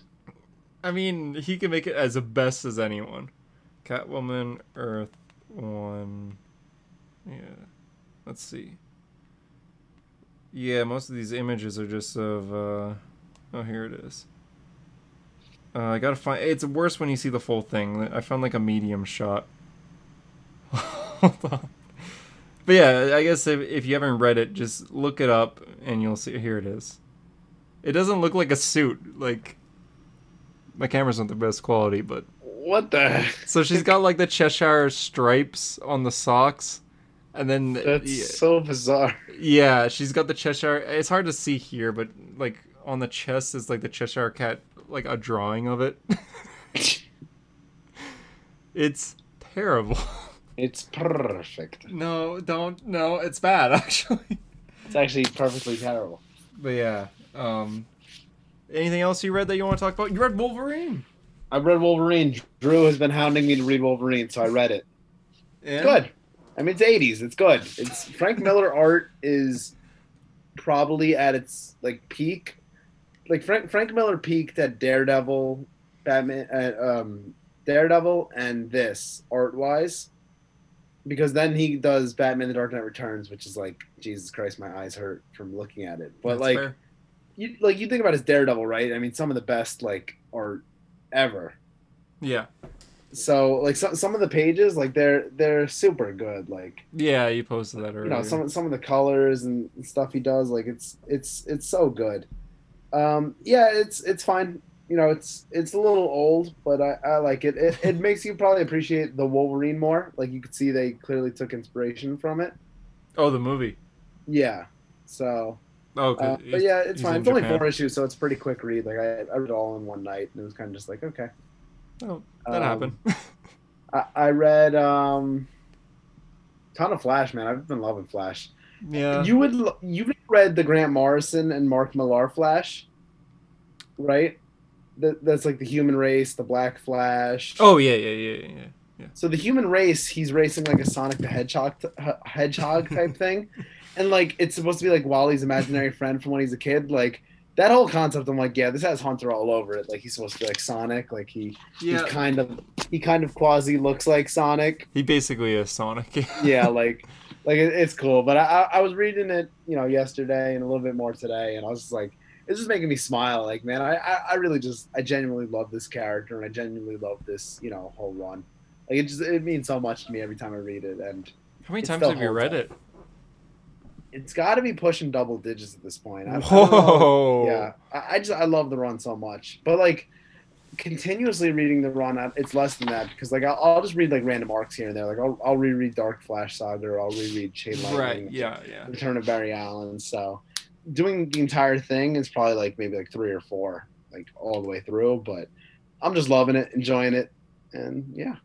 I mean, he can make it as best as anyone. Catwoman, Earth One. Yeah. Let's see. Yeah, most of these images are just of. uh Oh, here it is. Uh, I gotta find. It's worse when you see the full thing. I found like a medium shot. [laughs] Hold on. But yeah, I guess if, if you haven't read it, just look it up and you'll see. Here it is. It doesn't look like a suit. Like, my camera's not the best quality, but What the? Heck? So she's got like the Cheshire stripes on the socks, and then That's yeah, so bizarre. yeah, she's got the Cheshire. It's hard to see here, but like on the chest is like the Cheshire cat, like a drawing of it. [laughs] it's terrible. It's perfect. No, don't. No, it's bad [laughs] actually. It's actually perfectly terrible. But yeah. Um, anything else you read that you want to talk about? You read Wolverine. I read Wolverine. Drew has been hounding me to read Wolverine, so I read it. Yeah. Good. I mean, it's '80s. It's good. It's Frank Miller art is probably at its like peak. Like Frank Frank Miller peaked at Daredevil, Batman, at, um, Daredevil, and this art wise, because then he does Batman: The Dark Knight Returns, which is like Jesus Christ, my eyes hurt from looking at it. But That's like, fair. you like you think about his Daredevil, right? I mean, some of the best like art ever. Yeah. So like some some of the pages, like they're they're super good. Like Yeah, you posted that earlier. you know some some of the colors and stuff he does like it's it's it's so good um yeah it's it's fine you know it's it's a little old but i, I like it. it it makes you probably appreciate the wolverine more like you could see they clearly took inspiration from it oh, the movie. yeah so Oh, okay. uh, but yeah it's fine it's only Japan. four issues so it's a pretty quick read like i, I read it all in one night and it was kind of just like okay Oh, that Um, happened. I, I read um ton of flash man i've been loving flash yeah. You would you've read the Grant Morrison and Mark Millar Flash, right? That that's like the human race, the Black Flash. oh yeah, yeah, yeah, yeah, yeah. so the human race, he's racing like a Sonic the Hedgehog hedgehog type thing, [laughs] and like it's supposed to be like Wally's imaginary friend from when he's a kid. Like that whole concept, I'm like, yeah, this has Hunter all over it. Like he's supposed to be like Sonic. Like he he's Yeah. kind of he kind of quasi looks like Sonic. He basically is Sonic. [laughs] yeah, like like it, it's cool. But I, I I was reading it, you know, yesterday and a little bit more today, and I was just like, it's just making me smile. Like, man, I I, I really just I genuinely love this character, and I genuinely love this, you know, whole run. Like it just it means so much to me every time I read it, and How many times have you read up. it? It's got to be pushing double digits at this point. I, I. Whoa. yeah, I, I just I love the run so much, but like continuously reading the run, it's less than that because like I'll, I'll just read like random arcs here and there. Like I'll, I'll reread Dark Flash Saga, or I'll reread Chain Lightning, Right. Yeah. Yeah. Return of Barry Allen. So doing the entire thing is probably like maybe like three or four, like all the way through. But I'm just loving it, enjoying it, and yeah.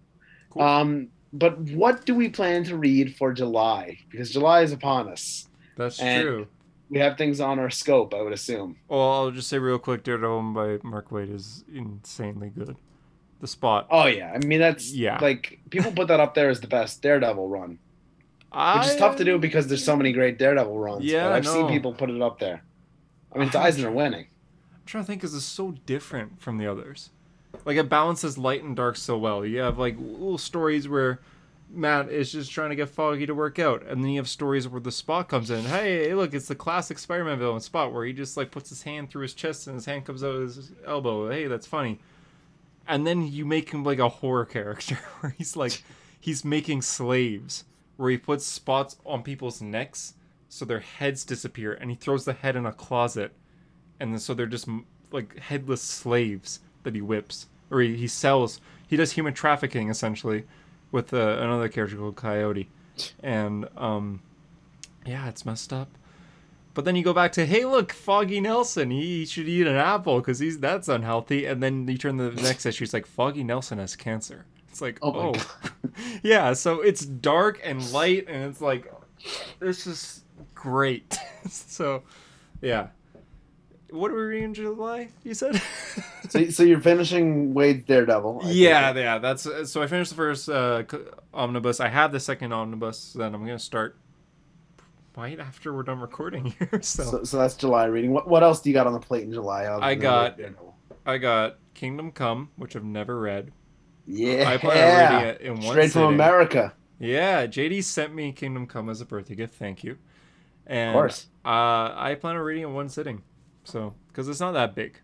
Cool. Um, but what do we plan to read for July? Because July is upon us. That's And- true. We have things on our scope, I would assume. Well, I'll just say real quick, Daredevil by Mark Waid is insanely good. The Spot. Oh yeah, I mean that's Yeah. Like people put that up there as the best Daredevil run, I, which is tough to do because there's so many great Daredevil runs. Yeah, but I've I seen people put it up there. I mean, it's Eisner winning. I'm trying to think because it's so different from the others. Like it balances light and dark so well. You have like little stories where Matt is just trying to get Foggy to work out, and then you have stories where the Spot comes in. Hey, look, it's the classic Spider-Man villain Spot, where he just like puts his hand through his chest and his hand comes out of his elbow. Hey, that's funny. And then you make him like a horror character, [laughs] where he's like, he's making slaves, where he puts spots on people's necks so their heads disappear, and he throws the head in a closet and then so they're just like headless slaves that he whips or he, he sells he does human trafficking essentially with uh, another character called coyote. And um yeah it's messed up. But then you go back to hey look foggy nelson. He should eat an apple because he's that's unhealthy. And then you turn to the next issue. It's like foggy nelson has cancer. It's like Oh oh, [laughs] yeah so it's dark and light and it's like this is great. [laughs] So yeah what are we reading in July? You said. So, so you're finishing Waid Daredevil. I yeah, yeah. That's so. I finished the first uh, omnibus. I have the second omnibus. Then I'm gonna start right after we're done recording [laughs] here. So, So, so that's July reading. What what else do you got on the plate in July? I got- I got Kingdom Come, which I've never read. Yeah. I plan on reading it in one Straight from. America. Yeah, JD sent me Kingdom Come as a birthday gift. Thank you. And Of course. uh, I plan on reading it in one sitting. So, because it's not that big.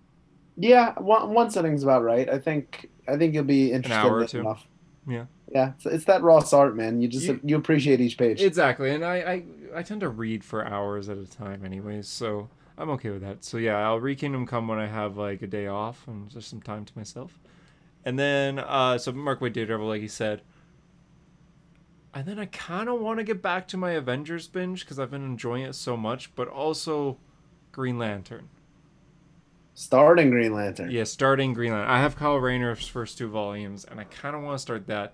Yeah, one one sitting's about right. I think I think you'll be interested hour in or two. enough. Yeah. Yeah, it's, it's that raw art, man. You just You- you, appreciate each page. Exactly, and I, I I tend to read for hours at a time, anyways. So I'm okay with that. So yeah, I'll read Kingdom Come when I have like a day off and just some time to myself. And then, uh, so Mark Waid Daredevil, like he said. And then I kind of want to get back to my Avengers binge because I've been enjoying it so much, but also Green Lantern. Starting Green Lantern. Yeah, starting Green Lantern. I have Kyle Rayner's first two volumes, and I kind of want to start that.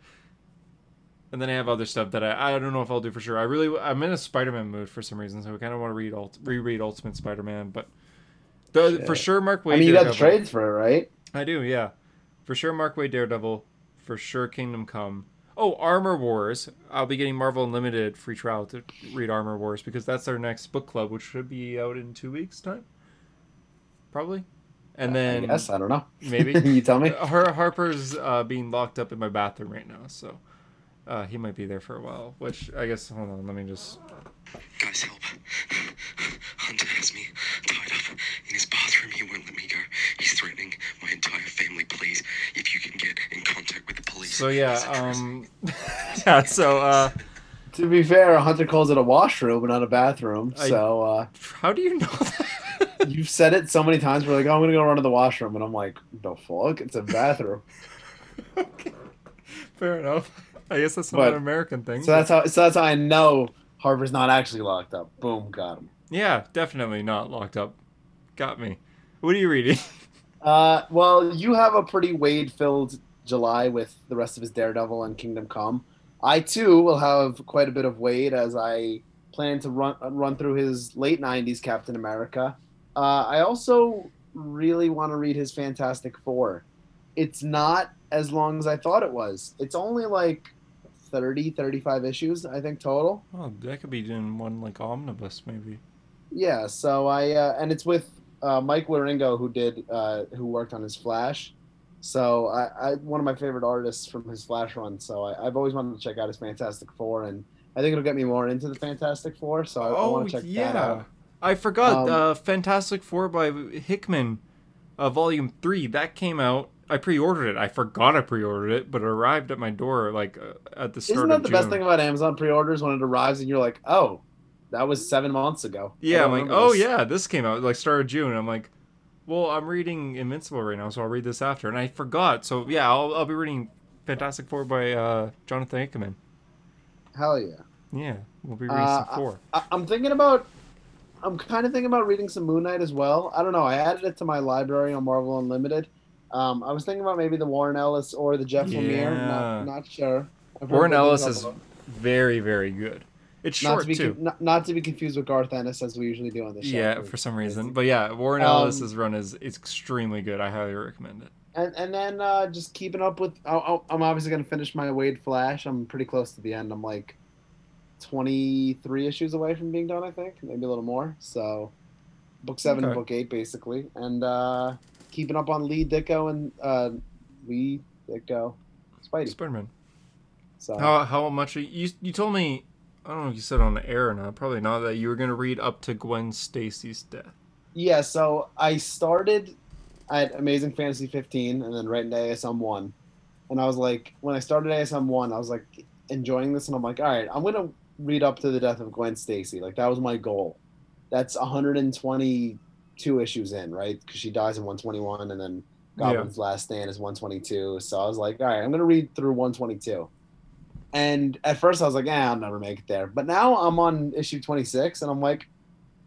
And then I have other stuff that I, I don't know if I'll do for sure. I really I'm in a Spider-Man mood for some reason, so I kind of want to read ult, reread Ultimate Spider-Man. But the, for sure, Mark Waid. I mean, you got trades for it, right? I do, yeah. For sure, Mark Waid Daredevil. For sure, Kingdom Come. Oh, Armor Wars. I'll be getting Marvel Unlimited free trial to read Armor Wars because that's our next book club, which should be out in two weeks' time. Probably. And then Yes, I don't know. maybe. Can [laughs] you tell me. Har- Harper's uh, being locked up in my bathroom right now, so uh, he might be there for a while. Which I guess. Hold on, let me just. Guys, help. Hunter has me tied up in his bathroom. He won't let me go. He's threatening my entire family. Please, if you can get in contact with the police. So yeah, He's a traitor. um, [laughs] yeah. So uh, To be fair, Hunter calls it a washroom and not a bathroom. I- So uh, how do you know that? [laughs] you've said it so many times. We're like, oh, I'm gonna go run to the washroom, and I'm like, the fuck? It's a [laughs] bathroom. okay. Fair enough. I guess that's not But- an American thing. so that's how. So that's how I know Harper's not actually locked up. Boom, got him. yeah, definitely not locked up. Got me. What are you reading? Uh, well, you have a pretty Waid-filled July with the rest of his Daredevil and Kingdom Come. I too will have quite a bit of Waid as I plan to run run through his late '90s Captain America. Uh, I also really want to read his Fantastic Four. It's not as long as I thought it was. It's only like 30, 35 issues, I think total. Oh, that could be in one like omnibus maybe. Yeah, so I uh, and it's with uh, Mike Wieringo who did uh, who worked on his Flash. So I, I one of my favorite artists from his Flash run. So I, I've always wanted to check out his Fantastic Four, and I think it'll get me more into the Fantastic Four. So I, I want to check that out. Oh yeah. I forgot. Um, uh, Fantastic Four by Hickman, uh, Volume Three. That came out. I pre-ordered it. I forgot I pre-ordered it, but it arrived at my door like uh, at the start Isn't that the June. best thing about Amazon pre-orders when it arrives and you're like, oh, that was seven months ago. Yeah, I'm like, oh this. yeah, this came out like start of June. I'm like, well, I'm reading Invincible right now, so I'll read this after. And I forgot. So yeah, I'll, I'll be reading Fantastic Four by uh, Jonathan Hickman. Hell yeah. Yeah, we'll be reading Uh, some four. I, I'm thinking about. I'm kind of thinking about reading some Moon Knight as well. I don't know. I added it to my library on Marvel Unlimited. Um, I was thinking about maybe the Warren Ellis or the Jeff Lemire. Yeah. Not, not sure. Warren Ellis is them. very very good. It's not short to be too. not, not to be confused with Garth Ennis as we usually do on this show. Yeah, for some reason. But yeah, Warren Um, Ellis's run is extremely good. I highly recommend it. And and then uh, just keeping up with. Oh, I'm obviously gonna finish my Waid Flash. I'm pretty close to the end. I'm like 23 issues away from being done. I think maybe a little more. So, book seven and book eight basically, and uh, keeping up on Lee Ditko and uh, Lee Ditko, Spidey. Spider-Man. So How how much are you you told me I don't know if you said on the air or not, probably not that you were gonna read up to Gwen Stacy's death. yeah, so I started at Amazing Fantasy 15 and then right into ASM one, and I was like, when I started ASM one, I was like enjoying this, and I'm like, all right, I'm gonna read up to the death of Gwen Stacy. Like that was my goal. That's 122 issues in, right? Because she dies in 121, and then Goblin's Last Stand is 122. So I was like, all right, I'm gonna read through 122. And at first I was like, eh, I'll never make it there. But now I'm on issue 26, and I'm like,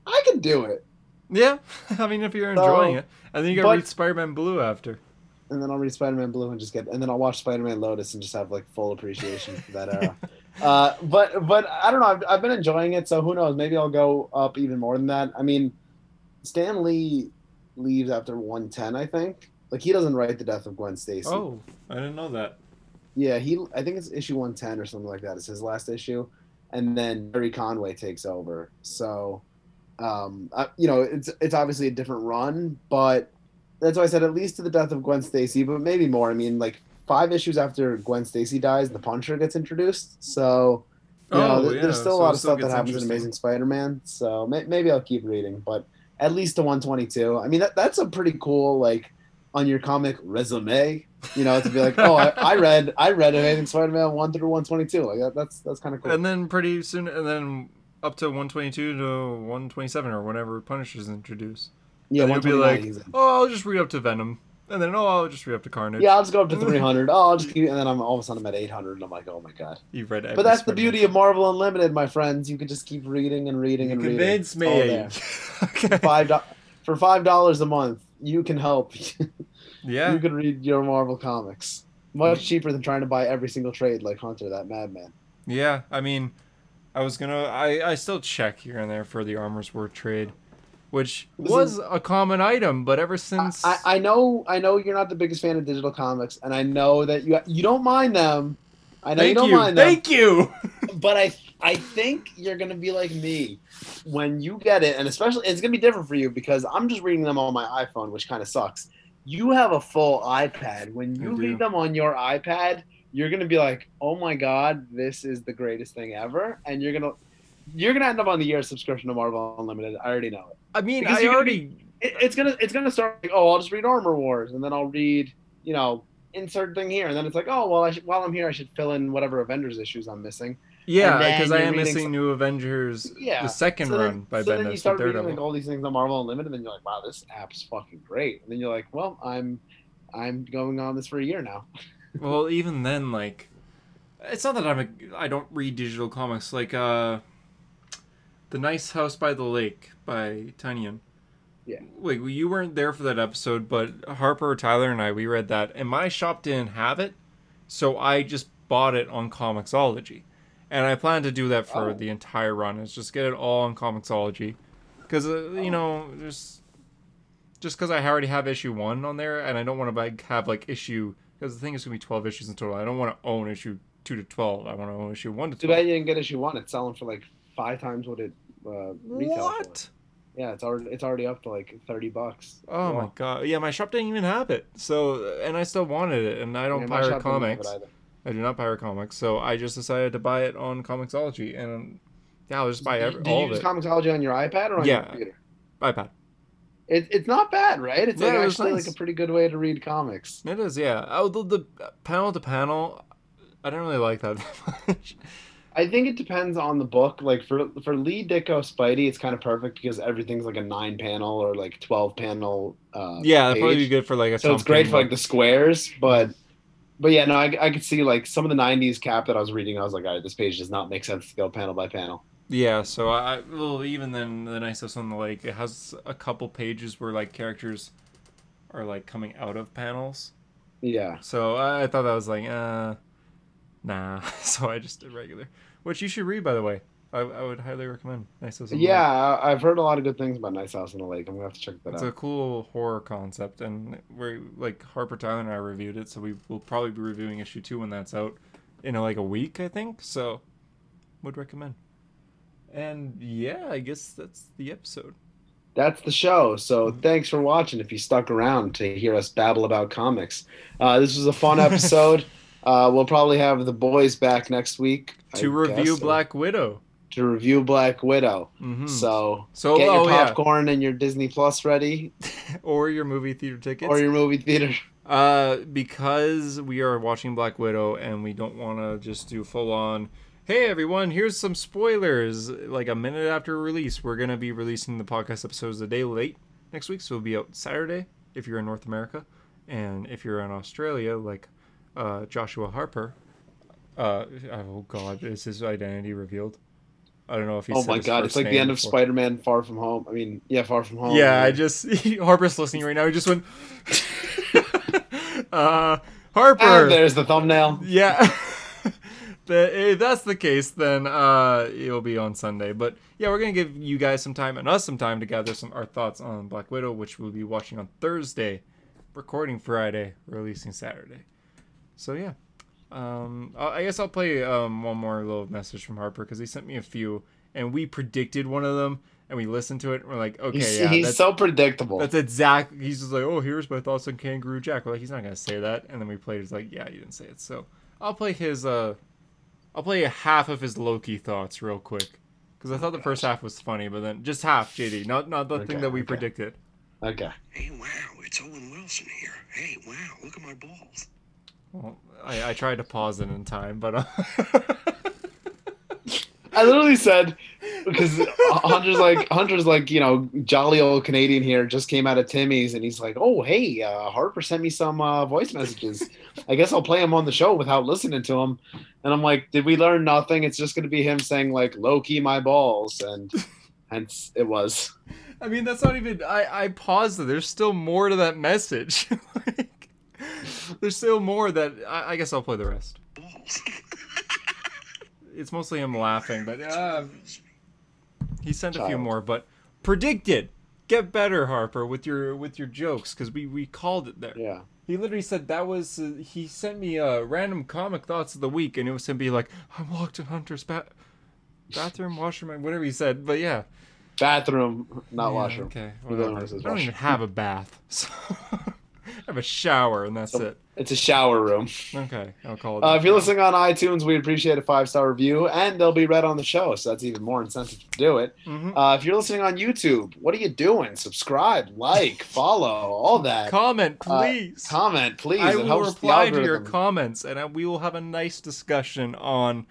I can do it. Yeah, [laughs] I mean if you're So, enjoying it, and then you gotta but- read Spider-Man Blue after. and then I'll read Spider-Man Blue and just get, and then I'll watch Spider-Man Lotus and just have like full appreciation for that era. [laughs] Uh, but but I don't know. I've, I've been enjoying it, so who knows? Maybe I'll go up even more than that. I mean, Stan Lee leaves after 110, I think. Like he doesn't write the death of Gwen Stacy. Oh, I didn't know that. Yeah, he. I think it's issue 110 or something like that. It's his last issue, and then Barry Conway takes over. So, um, I, you know, it's it's obviously a different run, but that's why I said at least to the death of Gwen Stacy, but maybe more. I mean, like five issues after Gwen Stacy dies, the Punisher gets introduced. So, you know, Oh, th- yeah, there's still so a lot of stuff that happens in. Amazing Spider-Man. So may- maybe I'll keep reading, but at least to 122. I mean, that, that's a pretty cool like on your comic resume. You know, to be like, oh, I, I read I read Amazing Spider-Man one through 122. Like that, that's that's kind of cool. And then pretty soon, and then up to 122 to 127 or whenever Punisher's introduced. yeah, and you'll be like, oh, I'll just read up to Venom, and then oh, I'll just read up to Carnage. Yeah, I'll just go up to [laughs] 300. Oh, I'll just keep, and then I'm all of a sudden I'm at 800, and I'm like, oh my god. you've read. But that's the beauty of Marvel Unlimited, my friends. You can just keep reading and reading and reading. convinced It's all me. [laughs] okay. Five do- for five dollars a month, you can help. [laughs] Yeah. you can read your Marvel comics much cheaper than trying to buy every single trade like Hunter, that madman. Yeah, I mean, I was gonna, I, I still check here and there for the Armor Wars trade, which was a common item, but ever since, I, I know, I know you're not the biggest fan of digital comics, and I know that you you don't mind them. I know you don't you, mind them. thank you. but I I think you're gonna be like me when you get it, and especially it's gonna be different for you because I'm just reading them on my iPhone, which kind of sucks. You have a full iPad. When you read them on your iPad, you're gonna be like, "Oh my god, this is the greatest thing ever," and you're gonna you're gonna end up on the year subscription to Marvel Unlimited. I already know it. I mean, Because I you can already, it it's gonna it's gonna start like, oh, I'll just read Armor Wars, and then I'll read you know insert thing here, and then it's like, oh well, I should, while I'm here, I should fill in whatever Avengers issues I'm missing. Yeah, because I am missing some- New Avengers, Yeah, the second so run then, by so then you start reading like all these things on Marvel Unlimited, and then you're like, wow, this app's fucking great. And then you're like, well, I'm I'm going on this for a year now. [laughs] well, even then, like, it's not that I'm a, I don't read digital comics. Like, uh, the Nice House by the Lake by Tynion. Yeah. Wait, well, you weren't there for that episode, but Harper, Tyler, and I we read that, and my shop didn't have it, so I just bought it on Comixology, and I plan to do that for Oh. the entire run. Is just get it all on Comixology, because uh, you know, just just because I already have issue one on there, and I don't want to like have like issue because the thing is gonna be twelve issues in total. I don't want to own issue two to twelve. I want to own issue one to Too twelve. bad you didn't get issue one. It's selling for like five times what it uh, retails What? for. Yeah, it's already it's already up to like thirty bucks. Oh my god! Yeah, my shop didn't even have it. So, and I still wanted it, and I don't Yeah, pirate shop didn't have it comics. I do not pirate comics, so I just decided to buy it on Comixology, and yeah, I'll just buy every, Did all you use. Comixology on your iPad or on Yeah. your computer? iPad. It, it's not bad, right? It's Yeah, like it actually nice. like a pretty good way to read comics. It is, yeah. Oh, the, the panel to panel, I don't really like that that [laughs] much. I think it depends on the book. Like for for Lee Ditko Spidey, it's kind of perfect because everything's like a nine panel or like twelve panel. Uh, yeah, that'd probably be good for like a. So it's great for like the squares, but but yeah, no, I, I could see like some of the '90s cap that I was reading. I was like, all right, this page does not make sense to go panel by panel. Yeah, so I well even then the nice house on the lake it has a couple pages where like characters are like coming out of panels. Yeah, So I, I thought that was like uh nah. [laughs] so I just did regular, which you should read by the way. I, I would highly recommend. Nice house on the yeah, I, I've heard a lot of good things about Nice House on the Lake. I'm gonna have to check that It's out. It's a cool horror concept, and we're like Harper Tyler and I reviewed it, so we will probably be reviewing issue two when that's out in like a week, I think. So, would recommend. And yeah, I guess that's the episode. That's the show. So Mm-hmm. thanks for watching. If you stuck around to hear us babble about comics, uh, this was a fun episode. [laughs] uh, we'll probably have the boys back next week I to review guess, Black Widow. To review Black Widow. hmm So So, get your oh yeah, popcorn and your Disney Plus ready, [laughs] or your movie theater tickets. or your movie theater. Uh, because we are watching Black Widow and we don't want to just do full on. Hey everyone, here's some spoilers. Like a minute after release, we're gonna be releasing the podcast episodes a day late next week, so it'll be out Saturday if you're in North America, and if you're in Australia, like uh, Joshua Harper. Uh, oh God, is his identity revealed? I don't know if he. Oh my god, it's like the end of before. Spider-Man: Far From Home. I mean, yeah, Far From Home. Yeah, I just [laughs] Harper's listening right now. He just went. [laughs] uh, Harper. And there's the thumbnail. Yeah. [laughs] the, if that's the case, then uh, it'll be on Sunday. But yeah, we're gonna give you guys some time and us some time to gather some our thoughts on Black Widow, which we'll be watching on Thursday, recording Friday, releasing Saturday. So yeah, Um, I I guess I'll play um one more little message from Harper because he sent me a few, and we predicted one of them, and we listened to it. And we're like, okay, he's yeah, he's that's, so predictable. that's exact. He's just like, oh, here's my thoughts on Kangaroo Jack. We're like, he's not gonna say that, and then we played. He's like, yeah, you didn't say it. So I'll play his uh, I'll play a half of his Loki thoughts real quick because I thought the first half was funny, but then just half, JD, not not the Okay, thing that we okay. predicted. Okay. Hey, wow, it's Owen Wilson here. Hey, wow, look at my balls. Well, I, I tried to pause it in time, but uh, I literally said because Hunter's like Hunter's like you know jolly old Canadian here just came out of Timmy's and he's like oh hey uh, Harper sent me some uh, voice messages I guess I'll play him on the show without listening to him and I'm like did we learn nothing it's just gonna be him saying like Loki my balls and hence it was I mean that's not even. I I paused it. There's still more to that message. [laughs] like, [laughs] there's still more that I, I guess I'll play the rest. [laughs] It's mostly him laughing, but uh, he sent a few more. But predicted, get better, Harper, with your with your jokes because we we called it there. yeah He literally said that was. Uh, he sent me uh, random comic thoughts of the week, and it was him being like, "I'm locked in Hunter's ba- bathroom, [laughs] washroom, whatever he said." But yeah, bathroom not Yeah, washroom Okay, whatever. know this is I don't even have a bath. So I have a shower, and that's So- it. it's a shower room Okay, I'll call it. uh, if you're listening on iTunes we'd appreciate a five star review and they'll be read on the show so that's even more incentive to do it Mhm. Uh, if you're listening on YouTube, what are you doing? Subscribe, like, follow, all that. comment, uh, please. Comment, please. I it will reply to your comments, and I, we will have a nice discussion on.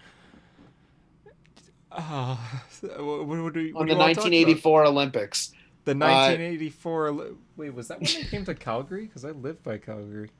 Uh, [laughs] what, what do what on the you wanna talk about? 1984 Olympics. The 1984. Wait, was that when they came to Calgary? Because I live by Calgary.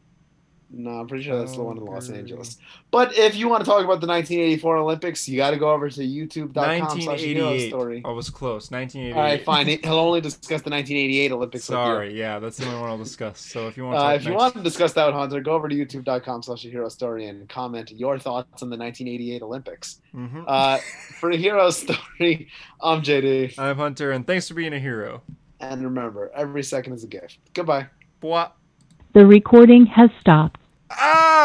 No, I'm pretty sure that's the one in Los Angeles. But if you want to talk about the 1984 Olympics, you got to go over to youtube.com slash hero 1988. story. I was close. 1988. All right, [laughs] fine. He'll only discuss the 1988 Olympics. Sorry, yeah, that's the only one I'll discuss. So if you want, to Uh, if you 19 want to discuss that with Hunter, go over to youtube.com slash hero story and comment your thoughts on the 1988 Olympics. Mhm. Uh, for the hero story, I'm JD. I'm Hunter, and thanks for being a hero. And remember, every second is a gift. Goodbye. Blah. The recording has stopped. Ah!